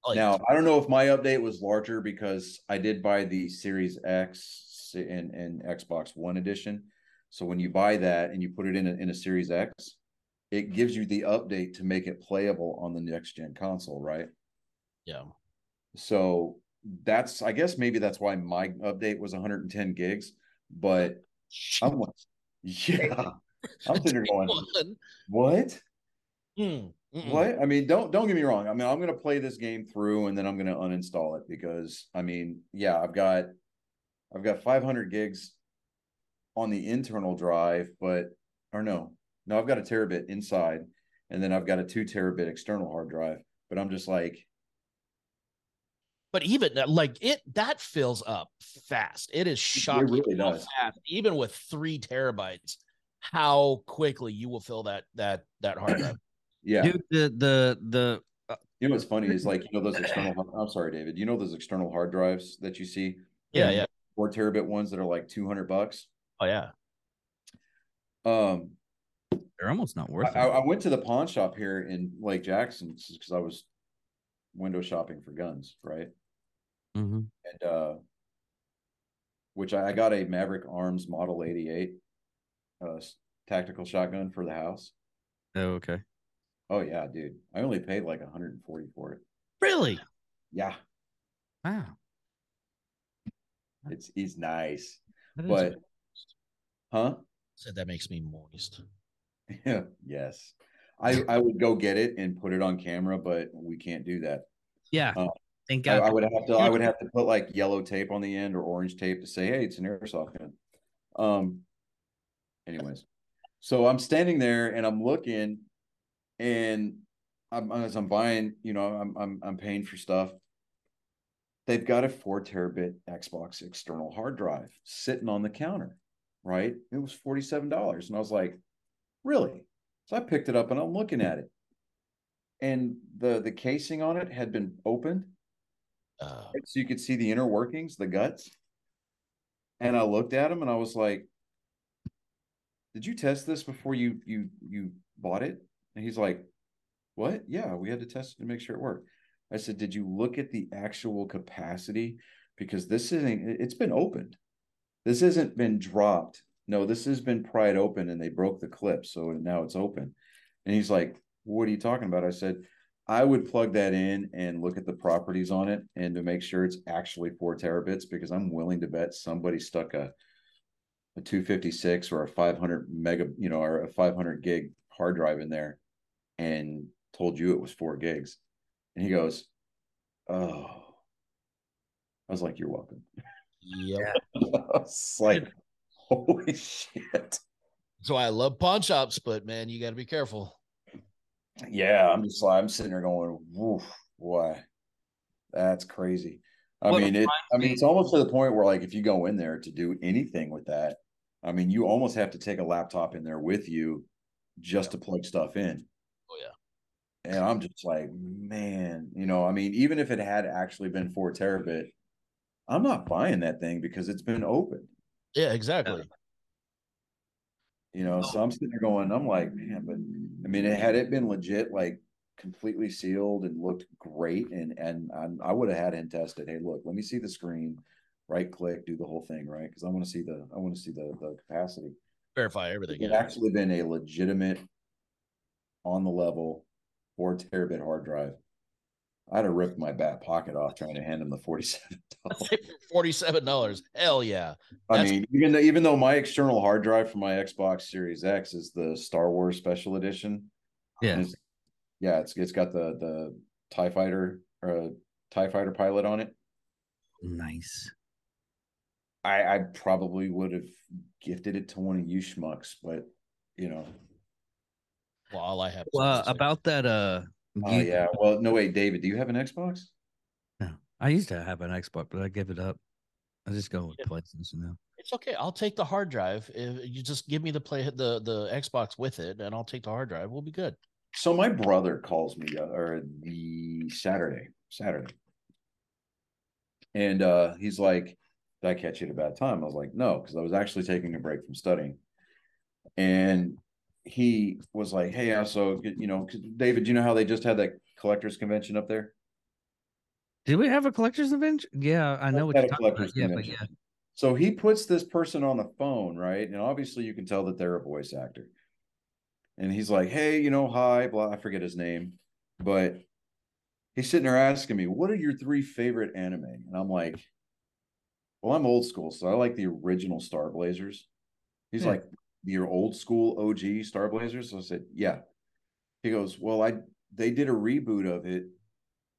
Like, now I don't know if my update was larger because I did buy the Series X and, and Xbox One edition. So when you buy that and you put it in a, in a Series X, it gives you the update to make it playable on the next gen console, right? yeah. So that's I guess maybe that's why my update was 110 gigs, but I'm like, yeah, I'm sitting there going, what? Mm. What? I mean, don't don't get me wrong. I mean, I'm gonna play this game through and then I'm gonna uninstall it because I mean, yeah, I've got I've got 500 gigs on the internal drive, but or no, no, I've got a terabit inside, and then I've got a two terabit external hard drive. But I'm just like, But even that- like it that fills up fast. It is shocking really how does. fast, even with three terabytes, how quickly you will fill that that that hard drive. yeah. Dude, the the the You know what's funny is like you know those external. I'm sorry, David. You know those external hard drives that you see, Yeah, yeah. four terabit ones that are like 200 bucks. Oh yeah. Um, they're almost not worth I, it. I went to the pawn shop here in Lake Jackson because I was window shopping for guns, right? Mhm. And uh, which I, I got a Maverick Arms Model 88 uh, tactical shotgun for the house. Oh, okay. Oh yeah, dude. I only paid like 140 for it. Really? Yeah, Wow. it's he's nice, That is- but huh? said that makes me moist. Yeah, yes. I I would go get it and put it on camera, but we can't do that. Yeah. Uh, Thank I, I would have to I would have to put like yellow tape on the end or orange tape to say, hey, it's an airsoft gun. Um anyways. So I'm standing there and I'm looking, and I'm as I'm buying, you know, I'm I'm I'm paying for stuff. They've got a four terabit Xbox external hard drive sitting on the counter, right? It was forty seven dollars, and I was like, really? So I picked it up and I'm looking at it, and the the casing on it had been opened, Uh, so you could see the inner workings, the guts. And I looked at him and I was like, "Did you test this before you you you bought it?" And he's like, "What? Yeah, we had to test it to make sure it worked." I said, "Did you look at the actual capacity? Because this isn't. it- It's been opened. This hasn't been dropped. No, this has been pried open, and they broke the clip, so now it's open." And he's like, "What are you talking about?" I said, I would plug that in and look at the properties on it and to make sure it's actually four terabits because I'm willing to bet somebody stuck a a 256 or a 500 mega, you know, or a 500 gig hard drive in there and told you it was four gigs. And he goes, Oh, I was like, You're welcome. Yeah. I was like, Holy shit. So I love pawn shops, but man, you got to be careful. Yeah, I'm just like I'm sitting there going, woof, boy, that's crazy. I mean, it. I mean, it's almost to the point where, like, if you go in there to do anything with that, I mean, you almost have to take a laptop in there with you just to plug stuff in. Oh yeah. And I'm just like, man, you know, I mean, even if it had actually been four terabit, I'm not buying that thing because it's been opened. Yeah, exactly. You know, oh. so I'm sitting there going, I'm like, man, but I mean, it, had it been legit, like completely sealed and looked great, and and I, I would have had him tested. Hey, look, let me see the screen, right click, do the whole thing, right? Because I want to see the I want to see the the capacity. Verify everything. It Yeah. actually been a legitimate, on the level, four terabit hard drive. I'd have ripped my back pocket off trying to hand him the forty-seven dollars. Forty-seven dollars. Hell yeah. I mean, even though even though my external hard drive for my Xbox Series X is the Star Wars Special Edition, Yeah. it's- yeah, it's it's got the the Tie Fighter or uh, Tie Fighter pilot on it. Nice. I I probably would have gifted it to one of you schmucks, but you know, Well, all I have. Well, one about that, uh, oh you- yeah. Well, no wait, David, do you have an Xbox? No, I used to have an Xbox, but I gave it up. I just go with PlayStation now. It's okay. I'll take the hard drive. If you just give me the play the the Xbox with it, and I'll take the hard drive. We'll be good. So my brother calls me uh, or the Saturday, Saturday. And uh he's like, Did I catch you at a bad time? I was like, No, because I was actually taking a break from studying. And he was like, Hey, so you know, David, you know how they just had that collectors convention up there? Did we have a collector's event? Yeah, I know what Had you're a talking about. collector's Yeah, but convention. yeah. So he puts this person on the phone, right? And obviously you can tell that they're a voice actor. And he's like, Hey, you know, hi, blah, I forget his name, but he's sitting there asking me, What are your three favorite anime? And I'm like, Well, I'm old school, so I like the original Star Blazers. He's Yeah. like, Your old school OG Star Blazers? I said, Yeah. He goes, Well, I they did a reboot of it,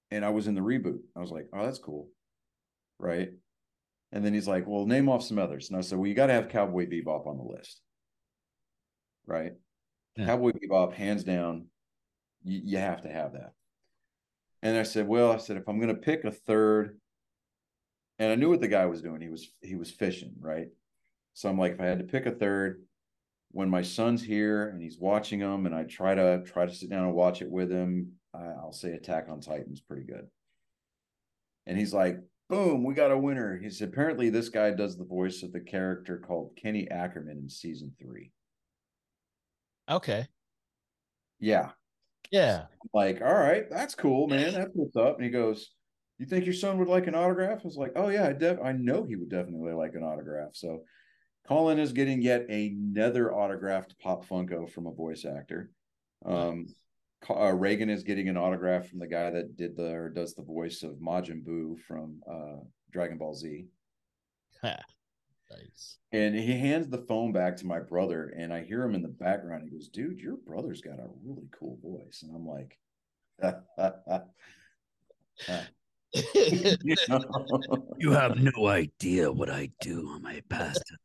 and I was in the reboot. I was like, Oh, that's cool. Right. And then he's like, Well, name off some others. And I said, Well, you got to have Cowboy Bebop on the list. Right. Yeah. Cowboy Bebop, hands down, you, you have to have that. And I said, Well, I said, if I'm going to pick a third, and I knew what the guy was doing. He was he was fishing, right? So I'm like, if I had to pick a third, when my son's here and he's watching them, and I try to try to sit down and watch it with him, I'll say Attack on Titan's pretty good. And he's like, boom, we got a winner. He said, apparently this guy does the voice of the character called Kenny Ackerman in season three. Okay. Yeah. Yeah. I'm like, all right, that's cool, man. That's what's up. And he goes, You think your son would like an autograph? I was like, Oh yeah, I def I know he would definitely like an autograph. So Colin is getting yet another autographed Pop Funko from a voice actor. Um Ca- uh, Reagan is getting an autograph from the guy that did the or does the voice of Majin Buu from uh Dragon Ball Z. Nice. And he hands the phone back to my brother, and I hear him in the background. He goes, "Dude, your brother's got a really cool voice." And I'm like, you know? You have no idea what I do on my pastimes.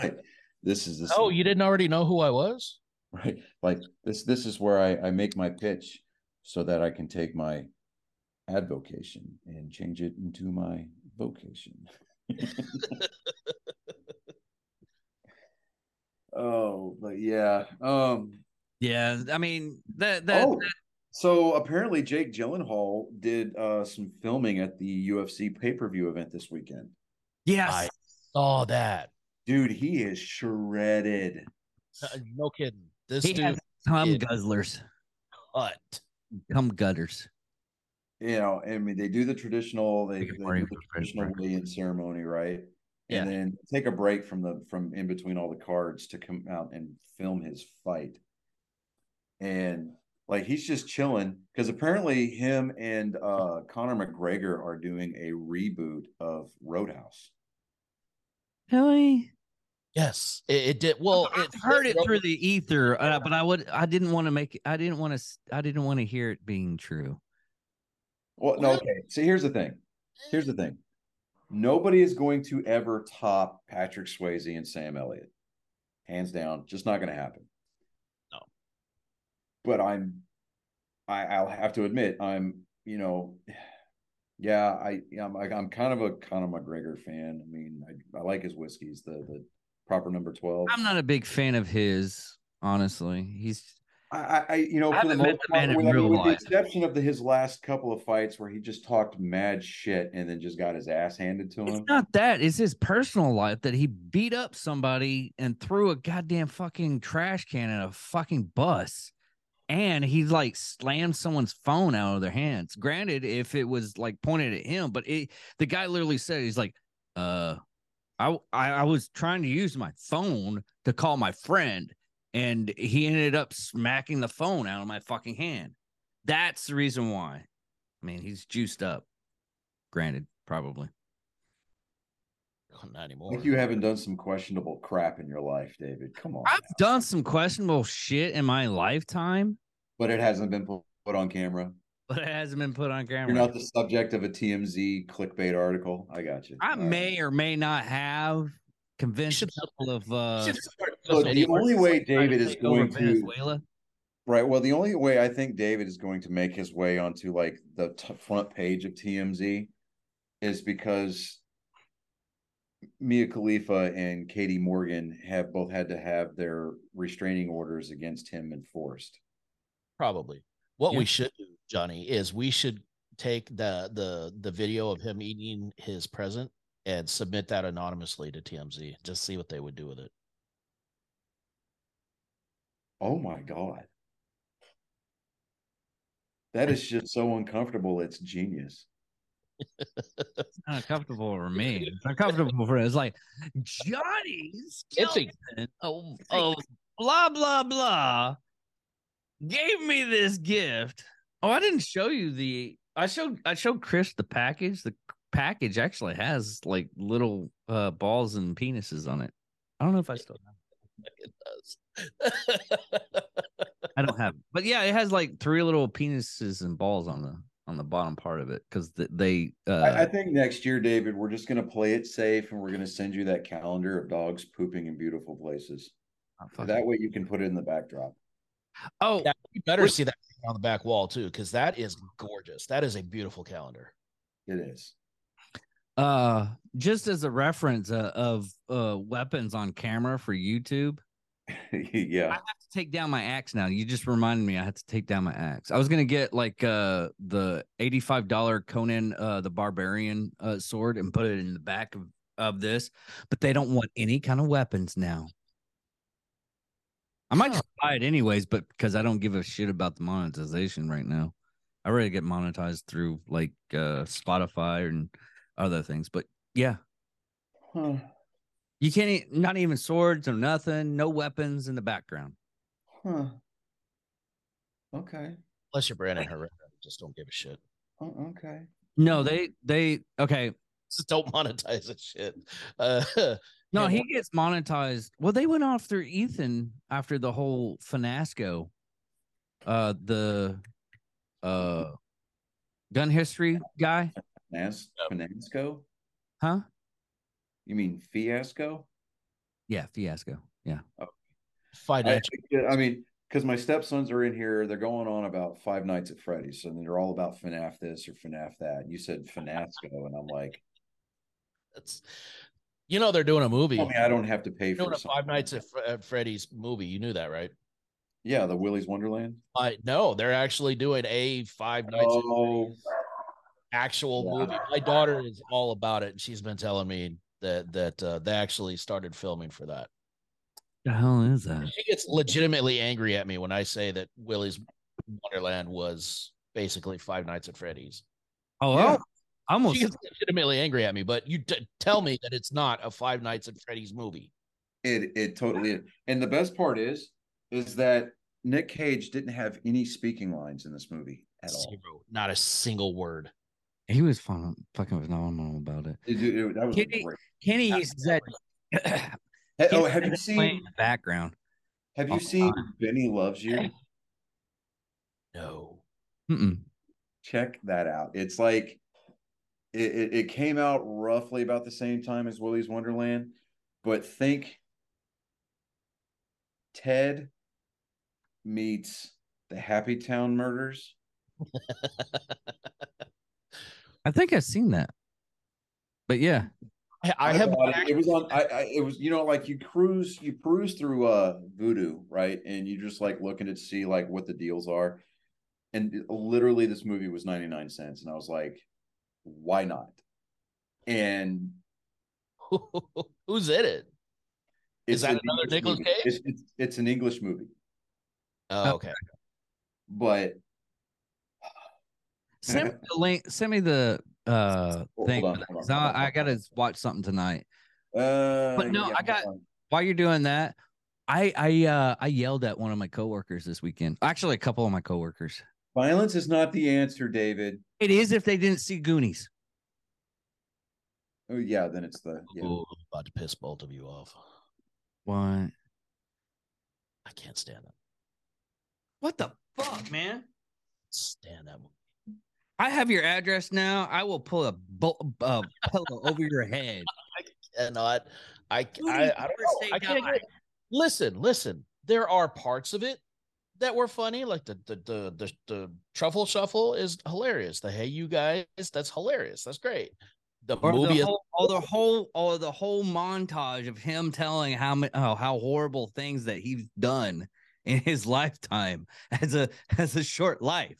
Right. this is the Oh, you didn't already know who I was? right like this this is where I, I make my pitch so that I can take my advocation and change it into my vocation. oh, but yeah. Um Yeah, I mean that that, oh, so apparently Jake Gyllenhaal did uh some filming at the UFC pay-per-view event this weekend. yes. I saw that. Dude, he is shredded. Uh, No kidding. This he dude has cum did. guzzlers, cut. cum gutters. You know, I mean, they do the traditional, they, they Good do the traditional Frank. weigh-in ceremony, right? Yeah. And then take a break from the from in between all the cards to come out and film his fight. And like he's just chilling because apparently him and uh Conor McGregor are doing a reboot of Roadhouse. Really? Yes, it, it did. Well, I've it heard it through the ether, uh, but I would I didn't want to make I didn't want to I didn't want to hear it being true. Well, no, okay. So here's the thing. Here's the thing. Nobody is going to ever top Patrick Swayze and Sam Elliott. Hands down, just not going to happen. No. But I'm I I'll have to admit I'm, you know, yeah, I I'm I'm kind of a Conor McGregor fan. I mean, I, I like his whiskeys, the the proper number 12. I'm not a big fan of his, honestly. He's I, I, you know, I for the most part, with, I mean, with the exception of the, his last couple of fights where he just talked mad shit and then just got his ass handed to it's him. not that, it's his personal life that he beat up somebody and threw a goddamn fucking trash can at a fucking bus. And he like slammed someone's phone out of their hands. Granted, if it was like pointed at him, but it the guy literally said he's like, uh I, I I was trying to use my phone to call my friend, and he ended up smacking the phone out of my fucking hand. That's the reason why. I mean, he's juiced up. Granted, probably. Not anymore. Like you haven't done some questionable crap in your life, David. Come on. I've now. done some questionable shit in my lifetime, But it hasn't been put on camera. But it hasn't been put on camera. You're not the subject of a TMZ clickbait article. I got you. I All right. may or may not have convinced should- a couple of uh Should start Look, the only way David is going to Venezuela. right. Well, the only way I think David is going to make his way onto like the t- front page of TMZ is because Mia Khalifa and Katie Morgan have both had to have their restraining orders against him enforced. Probably. What Yeah. we should do, Johnny, is we should take the the the video of him eating his present and submit that anonymously to TMZ. Just see what they would do with it. Oh my god. That is just so uncomfortable. It's genius. It's not uncomfortable for me. It's uncomfortable for it's like Johnny It's a- Skeleton of, oh, of oh, blah blah blah gave me this gift. Oh, I didn't show you the I showed I showed Chris the package. The package actually has like little uh balls and penises on it. I don't know if I still have It does. I don't have, but yeah, it has like three little penises and balls on the on the bottom part of it because they. Uh, I, I think next year, David, we're just going to play it safe and we're going to send you that calendar of dogs pooping in beautiful places. oh, That way you can put it in the backdrop. Oh, Yeah, you better Which- see that on the back wall too, because that is gorgeous. That is a beautiful calendar. It is. uh, just as a reference uh, of uh weapons on camera for YouTube, yeah, I have to take down my axe now. You just reminded me I had to take down my axe. I was gonna get like uh the eighty-five dollar Conan uh the barbarian uh sword and put it in the back of, of this, but they don't want any kind of weapons now. I might just buy it anyways, but because I don't give a shit about the monetization right now. I already get monetized through like uh Spotify and other things. But yeah, Huh. you can't e- not even swords or nothing, no weapons in the background. Huh. Okay. Unless you're Brandon Herrera, just don't give a shit. Oh, okay. No, they they okay. Just don't monetize that shit. Uh, No, he gets monetized. Well, they went after Ethan after the whole Finasco, uh, the uh, gun history guy, Nas- Finasco? huh? You mean fiasco? Yeah, fiasco. I, Financial. I mean, because my stepsons are in here, they're going on about Five Nights at Freddy's, and they're all about FNAF this or FNAF that. You said FNAFSCO, and I'm like, That's, you know they're doing a movie. tell me I don't have to pay They're for doing a Five Nights like at, Fre- at Freddy's movie. You knew that, right? Yeah, the Willy's Wonderland. I no, they're actually doing a Five Nights at Oh, Freddy's actual Yeah. movie. My daughter is all about it, and she's been telling me that that uh, they actually started filming for that. The hell is that? She gets legitimately angry at me when I say that Willy's Wonderland was basically Five Nights at Freddy's. Oh, Yeah. Oh, almost. She gets legitimately angry at me, but you t- tell me that it's not a Five Nights at Freddy's movie. it it totally is. And the best part is, is that Nick Cage didn't have any speaking lines in this movie at all. Zero, not a single word. He was fun, fucking phenomenal about it. It- it- it- that was Kitty- great. Kenny said, Hey, oh, have you seen? in the background? Have you all seen time. Benny Loves You? No. Mm-mm. check that out. It's like it, it, it came out roughly about the same time as Willy's Wonderland, but think Ted meets the Happy Town murders. I think I've seen that. But yeah, I, I have it. It was on. I, I. It was. You know, like you cruise. You cruise through uh Vudu, right? And you just like looking to see like what the deals are. And literally, this movie was ninety nine cents, and I was like, why not? And Who's in it? Is it's that an another English Nicolas movie. Cage? It's, it's it's an English movie, Oh, okay. but send me the link. Send me the uh Hold thing. on, for hold on, 'cause I, hold on, I hold gotta watch something tonight. uh, But no, yeah, I got- While you're doing that, I I uh I yelled at one of my coworkers this weekend. Actually, a couple of my coworkers. Violence is not the answer, David. It is if they didn't see Goonies. Oh yeah, then it's the yeah. Ooh, I'm about to piss both of you off. What? I can't stand that. What the fuck, man? Stand that movie. I have your address now. I will pull a bo- uh, pillow over your head. Cannot. I Who I, I don't know. I can't get, listen, listen. There are parts of it that were funny, like the the the the, the truffle shuffle is hilarious. The hey you guys, that's hilarious. That's great. The Or movie the is whole, or the whole, or the whole montage of him telling how oh, how horrible things that he's done in his lifetime as a as a short life.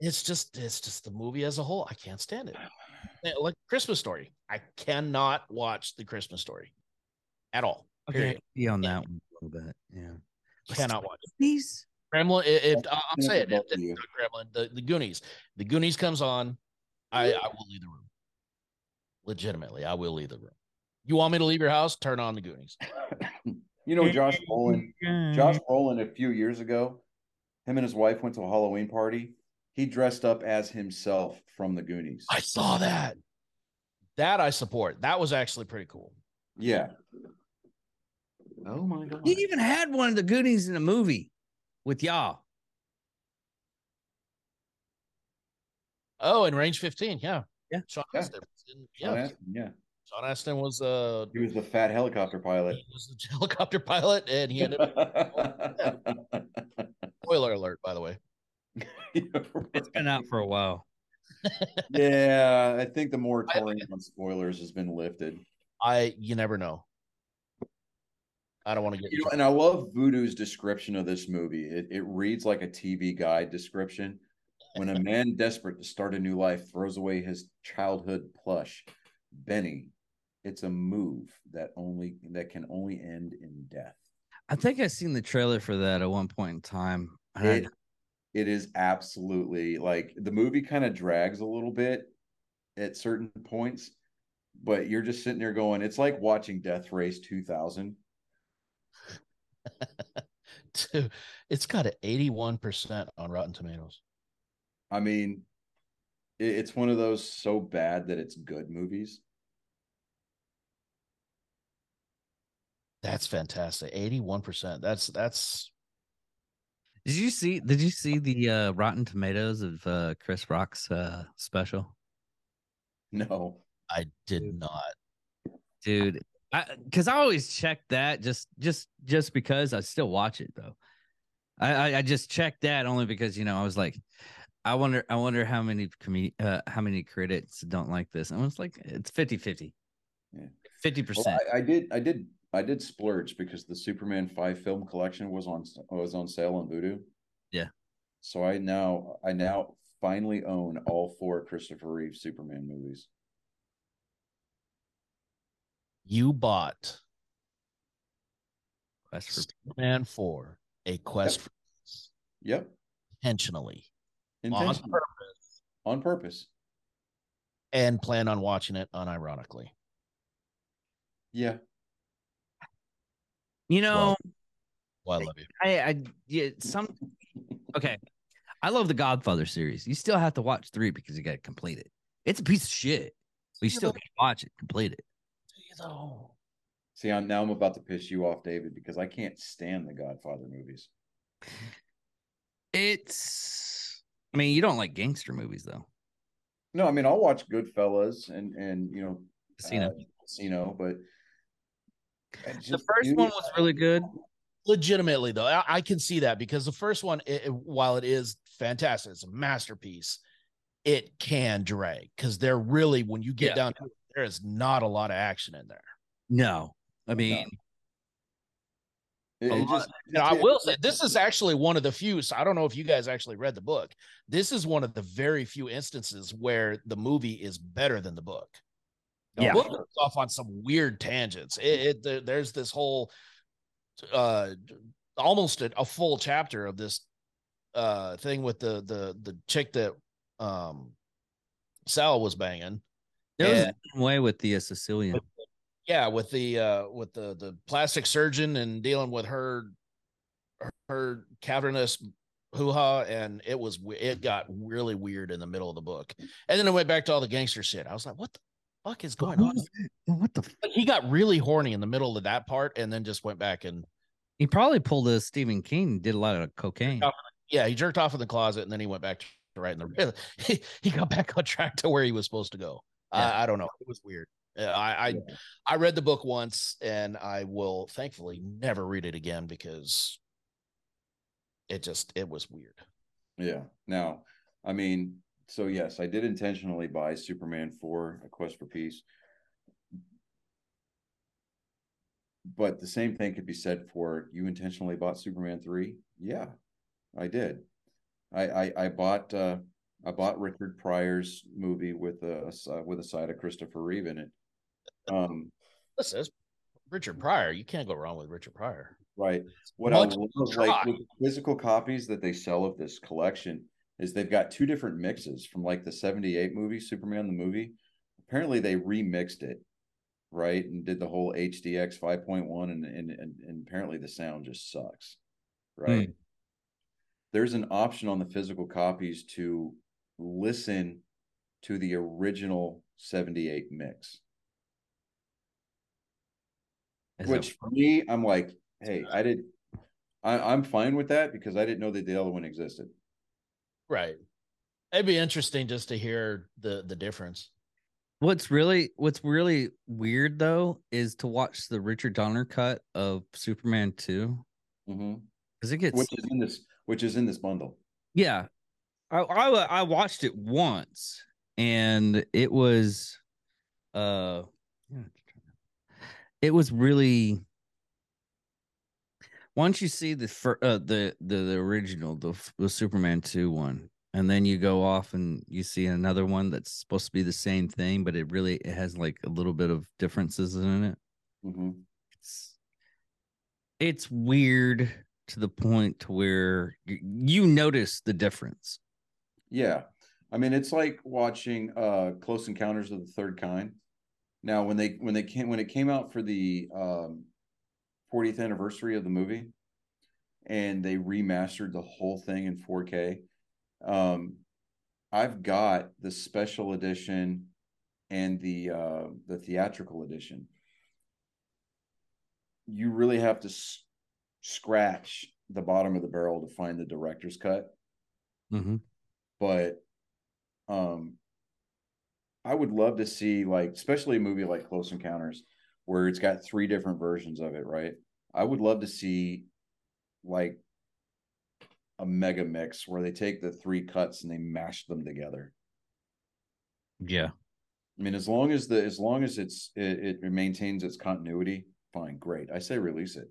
it's just it's just the movie as a whole. I can't stand it. Eh, Like Christmas Story, I cannot watch the Christmas Story at all. Period. be on that one a little bit. Yeah, Cannot watch it. These Gremlin. If, if I'm saying it, both if of you. it's not Gremlin, the, the Goonies, the Goonies comes on, I I will leave the room. Legitimately, I will leave the room. You want me to leave your house? Turn on the Goonies. You know, Josh Brolin. Josh Brolin a few years ago, him and his wife went to a Halloween party. He dressed up as himself from the Goonies. I saw that. That I support. That was actually pretty cool. Yeah. Oh my god. He even had one of the goodies in the movie with y'all. Oh, and Range 15, yeah, Yeah. Sean Yeah. Astin. was in- Sean Yeah, Astin, yeah. Sean Astin was uh He was the fat helicopter pilot. he was the helicopter pilot, and he ended up. Spoiler alert, by the way. It's been out for a while. yeah, I think the moratorium on spoilers has been lifted. I you never know. I don't want to get. You know, and I love Vudu's description of this movie. It, it reads like a TV guide description. When a man desperate to start a new life throws away his childhood plush, Benny, it's a move that only that can only end in death. I think I seen the trailer for that at one point in time. and I- It, it is absolutely like the movie kind of drags a little bit at certain points, but you're just sitting there going, it's like watching Death Race 2000. to, it's got an eighty-one percent on Rotten Tomatoes. I mean, it's one of those so bad that it's good movies. That's fantastic. Eighty-one percent. That's that's. Did you see? Did you see the uh, Rotten Tomatoes of uh, Chris Rock's uh, special? No, I did not. Dude, because I, always check that just just just because I still watch it though. I, I, I just checked that only because you know I was like, I wonder I wonder how many com- uh, how many critics don't like this. And I was like, it's 50-50. Yeah. 50%. I, I did I did I did splurge because the Superman five film collection was on was on sale on Vudu. Yeah. So I now I now finally own all four Christopher Reeve Superman movies. You bought Quest for Superman 4, a quest Yep. for Yep. intentionally on purpose On purpose. and plan on watching it unironically. Yeah. You know, Well, I love you. I I yeah, some okay. I love the Godfather series. You still have to watch three because you got to complete it. It's a piece of shit. But you still can watch it, complete it. Do you though? See, I'm now I'm about to piss you off, David, because I can't stand the Godfather movies. It's I mean, you don't like gangster movies though. No, I mean I'll watch Goodfellas and and you know Casino. uh, Casino, but I the first dude, one was really good. Legitimately though, I, I can see that because the first one, it, it- while it is fantastic, it's a masterpiece. It can drag because they're really when you get Yeah. down to it, there is not a lot of action in there. No. I mean, it- a lot- just- And I will say this is actually one of the few. So I don't know if you guys actually read the book. This is one of the very few instances where the movie is better than the book. The Yeah. book goes off on some weird tangents. It, it there's this whole uh almost a, a full chapter of this uh thing with the the the chick that um Sal was banging. There was Yeah. a way with the uh, Sicilian. yeah with the uh with the the plastic surgeon and dealing with her her cavernous hoo-ha and it was it got really weird in the middle of the book and then it went back to all the gangster shit i was like what the fuck is going on What the? F- Like, he got really horny in the middle of that part and then just went back and he probably pulled a Stephen King. Did a lot of cocaine. Yeah he jerked off in the closet and then he went back to writing the he, he got back on track to where he was supposed to go Yeah. I, I don't know it was weird I I, Yeah. I read the book once and I will thankfully never read it again because it just it was weird. Yeah. Now, I mean, so yes, I did intentionally buy Superman 4, A Quest for Peace. But the same thing could be said for you intentionally bought Superman 3? Yeah, I did. I I, I bought uh I bought Richard Pryor's movie with a uh, with a side of Christopher Reeve in it. Um Listen, it's Richard Pryor. You can't go wrong with Richard Pryor. Right. What Much I love, try. like with the physical copies that they sell of this collection is they've got two different mixes from like the 78 movie, Superman the movie. Apparently they remixed it, right? And did the whole HDX 5.1 and and and, and apparently the sound just sucks. Right. There's an option on the physical copies to listen to the original 78 mix. Is Which it- for me, I'm like, hey, I did I, I'm fine with that because I didn't know that the other one existed. Right. It'd be interesting just to hear the the difference. What's really what's really weird though is to watch the Richard Donner cut of Superman 2 Mhm. because it gets Which is in this which is in this bundle. yeah. I, I I watched it once and it was uh it was really once you see the fir- uh, the, the the original the, the Superman 2 one and then you go off and you see another one that's supposed to be the same thing but it really it has like a little bit of differences in it. Hmm it's it's weird to the point to where you, you notice the difference Yeah. I mean, it's like watching uh Close Encounters of the Third Kind. Now, when they when they came when it came out for the um 40th anniversary of the movie and they remastered the whole thing in 4K, um I've got the special edition and the uh the theatrical edition. You really have to s- scratch the bottom of the barrel to find the director's cut mm-hmm. But um I would love to see like especially a movie like Close Encounters where it's got three different versions of it, right? I would love to see like a mega mix where they take the three cuts and they mash them together. Yeah. I mean, as long as the as long as it's it, it maintains its continuity, fine, great. I say release it.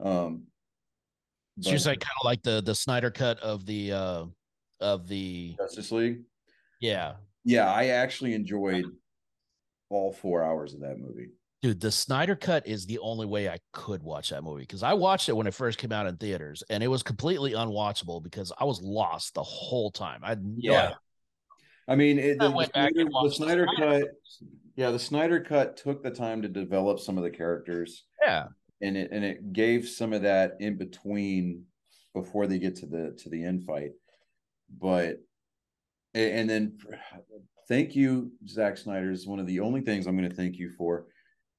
Um you're but kind of like the the Snyder cut of the uh of the Justice League. yeah. Yeah, I actually enjoyed all four hours of that movie. Dude, the Snyder cut is the only way I could watch that movie because I watched it when it first came out in theaters and it was completely unwatchable because I was lost the whole time. I Yeah. I mean, it, I the, the Snyder, and the watched the Snyder Snyder cut. Yeah, the Snyder cut took the time to develop some of the characters, Yeah. and it and it gave some of that in between before they get to the to the end fight. But and then thank you, Zack Snyder. Is one of the only things I'm going to thank you for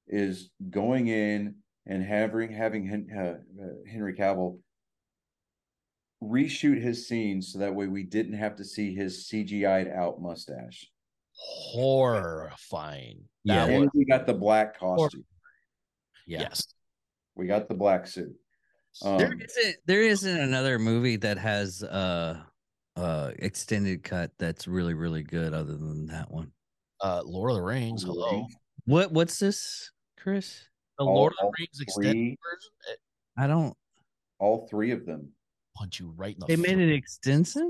is going in and having having Hen, uh, uh, Henry Cavill reshoot his scenes so that way we didn't have to see his CGI'd out mustache. Horrifying. Yeah. That and was- we got the black costume. Yeah. Yes. We got the black suit. there Um, isn't there isn't another movie that has uh uh extended cut that's really really good other than that one. Uh Lord of the Rings. Hello. What what's this, Chris? The All- Lord of the Rings extended three- version. I don't. all three of them. punch you right in the They made throat. it extensive.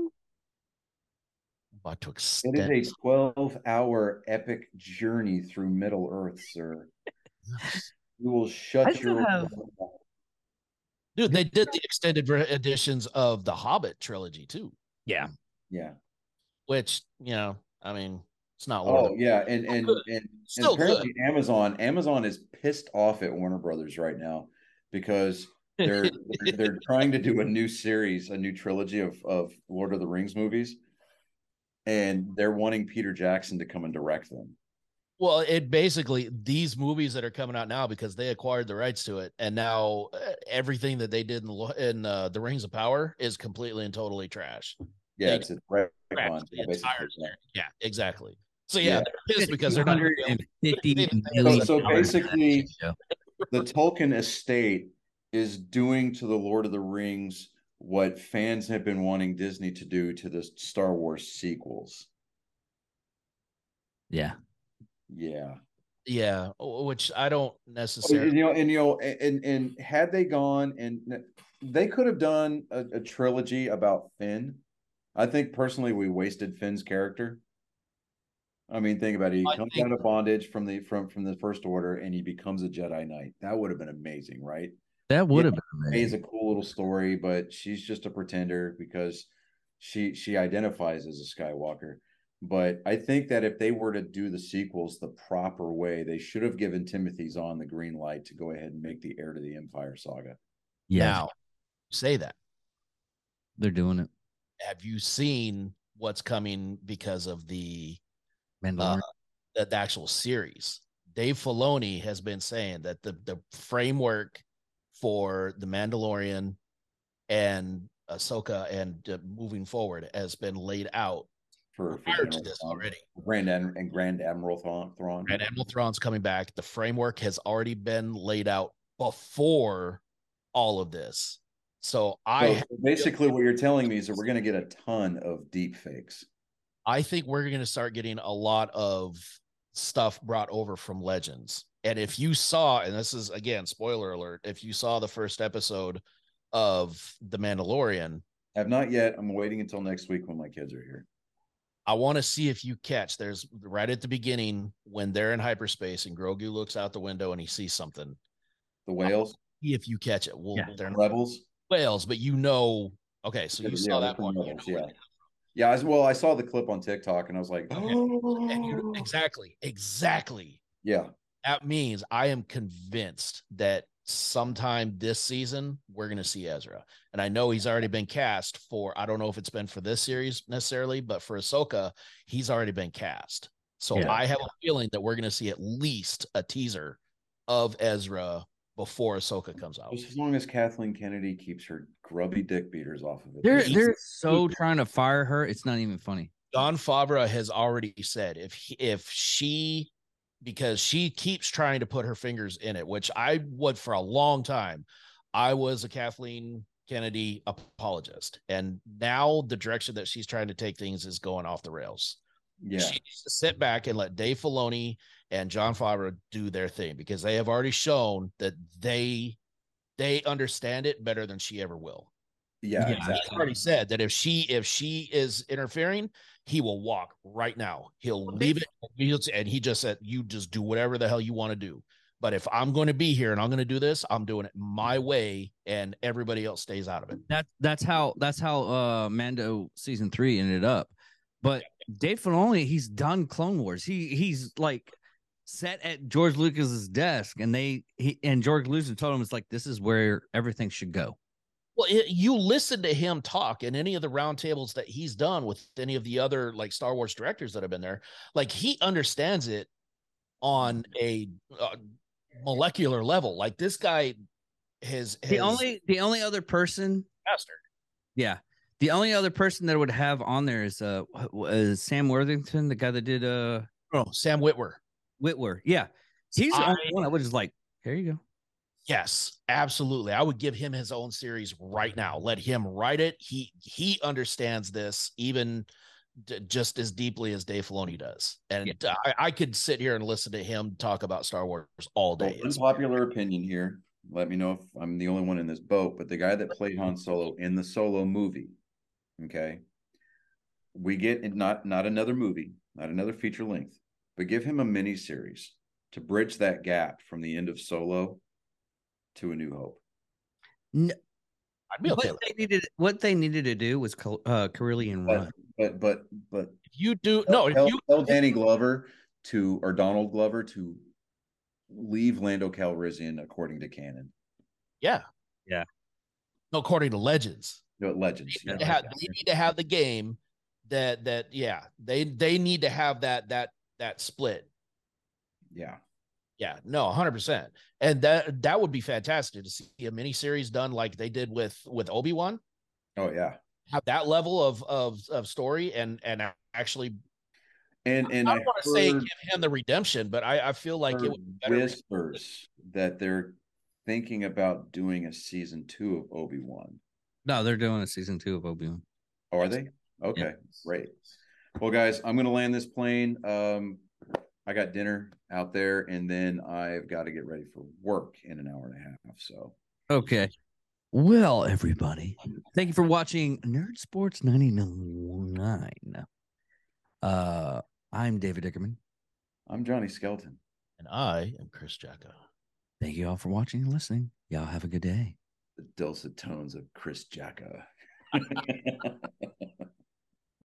about to extend. is a 12 hour epic journey through Middle Earth, sir. You will shut still your have- Dude, they did the extended editions of the Hobbit trilogy too, Yeah. yeah. which you know, I mean, it's not. Lord Oh the- yeah, and and good. and, and Still apparently Amazon Amazon is pissed off at Warner Brothers right now because they're they're, they're trying to do a new series, a new trilogy of of Lord of the Rings movies, and they're wanting Peter Jackson to come and direct them. Well, it basically these movies that are coming out now because they acquired the rights to it, and now uh, everything that they did in the in uh, the Rings of Power is completely and totally trash. Yeah, They it's a retcon, Trash the yeah, entire yeah. exactly. So yeah, Yeah. they're pissed because they're not. gonna be able- 250 So- so dollars for that basically- the Tolkien estate is doing to the Lord of the Rings what fans have been wanting Disney to do to the Star Wars sequels. Yeah. Yeah. Yeah, which I don't oh, And, necessarily. you know, and you know, and and had they gone and they could have done a, a trilogy about Finn. I think personally we wasted Finn's character. I mean, think about it. He I comes think- out of bondage from the from from the First Order, and he becomes a Jedi Knight. That would have been amazing, right? That would Yeah. have been Rey is amazing. a cool little story, but she's just a pretender because she she identifies as a Skywalker. But I think that if they were to do the sequels the proper way, they should have given Timothy Zahn the green light to go ahead and make the Heir to the Empire saga. Yeah. Now, say that. They're doing it. Have you seen what's coming because of the Mandalorian. the, the actual series? Dave Filoni has been saying that the the framework for the Mandalorian and Ahsoka and uh, moving forward has been laid out For, for prior to this Thrawn. already. Grand Ad- and Grand Admiral Thrawn. Thrawn. Grand Admiral Thrawn's coming back. The framework has already been laid out before all of this. So I So basically, what you're telling me is that we're going to get a ton of deep fakes. I think we're going to start getting a lot of stuff brought over from Legends. And if you saw, and this is again, spoiler alert, if you saw the first episode of The Mandalorian, Have not yet. I'm waiting until next week when my kids are here. I want to see if you catch there's right at the beginning when they're in hyperspace and Grogu looks out the window and he sees something. The whales, See if you catch it. Well, Yeah. they're not rebels. whales, but you know, okay, so you Yeah, saw that from one. you Rebels, know yeah. Yeah, I, well, I saw the clip on TikTok and I was like, Okay. from. And oh. exactly, exactly. yeah, that means I am convinced that sometime this season we're going to see Ezra. And I know he's already been cast for I don't know if it's been for this series necessarily, but for Ahsoka, he's already been cast. So Yeah. I have a feeling that we're going to see at least a teaser of Ezra before Ahsoka comes out. just as long as Kathleen Kennedy keeps her grubby dick beaters off of it. They're they're so trying to fire her. It's not even funny. Jon Favreau has already said if he, if she because she keeps trying to put her fingers in it, which I would for a long time. I was a Kathleen Kennedy apologist, and now the direction that she's trying to take things is going off the rails. Yeah. She needs to sit back and let Dave Filoni and Jon Favreau do their thing because they have already shown that they they understand it better than she ever will. Yeah, Yeah, He's exactly. already said that if she if she is interfering, he will walk right now. He'll leave it, and he just said, "You just do whatever the hell you want to do." But if I'm going to be here and I'm going to do this, I'm doing it my way, and everybody else stays out of it. That that's how that's how uh Mando season three ended up. But Dave Filoni, he's done Clone Wars. He he's like sat at George Lucas's desk, and they he and George Lucas told him it's like this is where everything should go. Well, it, you listen to him talk in any of the roundtables that he's done with any of the other like Star Wars directors that have been there. Like he understands it on a uh, molecular level. Like this guy has, has The only the only other person, mastered. yeah, the only other person that would have on there is uh is Sam Worthington, the guy that did uh Oh, Sam Witwer. Whitwer. Yeah, he's the I- only one that was just like, here you go. Yes, absolutely. I would give him his own series right now. Let him write it. He he understands this even d- just as deeply as Dave Filoni does, and I, I could sit here and listen to him talk about Star Wars all day. It's- unpopular opinion here. Let me know if I'm the only one in this boat, but the guy that played Han Solo in the Solo movie, okay, we get not not another movie, not another feature length, but give him a mini series to bridge that gap from the end of Solo to A New Hope. I'd be okay What they needed, what they needed to do was uh, Carillion But Run. but but but If you do no, if tell, you tell Danny Glover to or Donald Glover to leave Lando Calrissian according to canon. yeah. Yeah. No, according to legends. No, legends. They need, to have, they need to have the game that that yeah, they they need to have that that that split. yeah. Yeah, no, 100%. And that that would be fantastic to see a mini series done like they did with with Obi-Wan. Oh yeah. Have that level of of of story and and actually And and I I don't want to say heard- give him the redemption, but I I feel like it heard would be better. whispers that they're thinking about doing a season two of Obi Wan. No, they're doing a season two of Obi Wan. Oh, are they? Okay, great. Well, guys, I'm gonna land this plane. Um, I got dinner out there, and then I've got to get ready for work in an hour and a half. So, Okay. Well, everybody, thank you for watching Nerd Sports 99. Uh, I'm David Dickerman. I'm Johnny Skelton. And I am Chris Jacko. Thank you all for watching and listening. Y'all have a good day. The dulcet tones of Chris Jacka.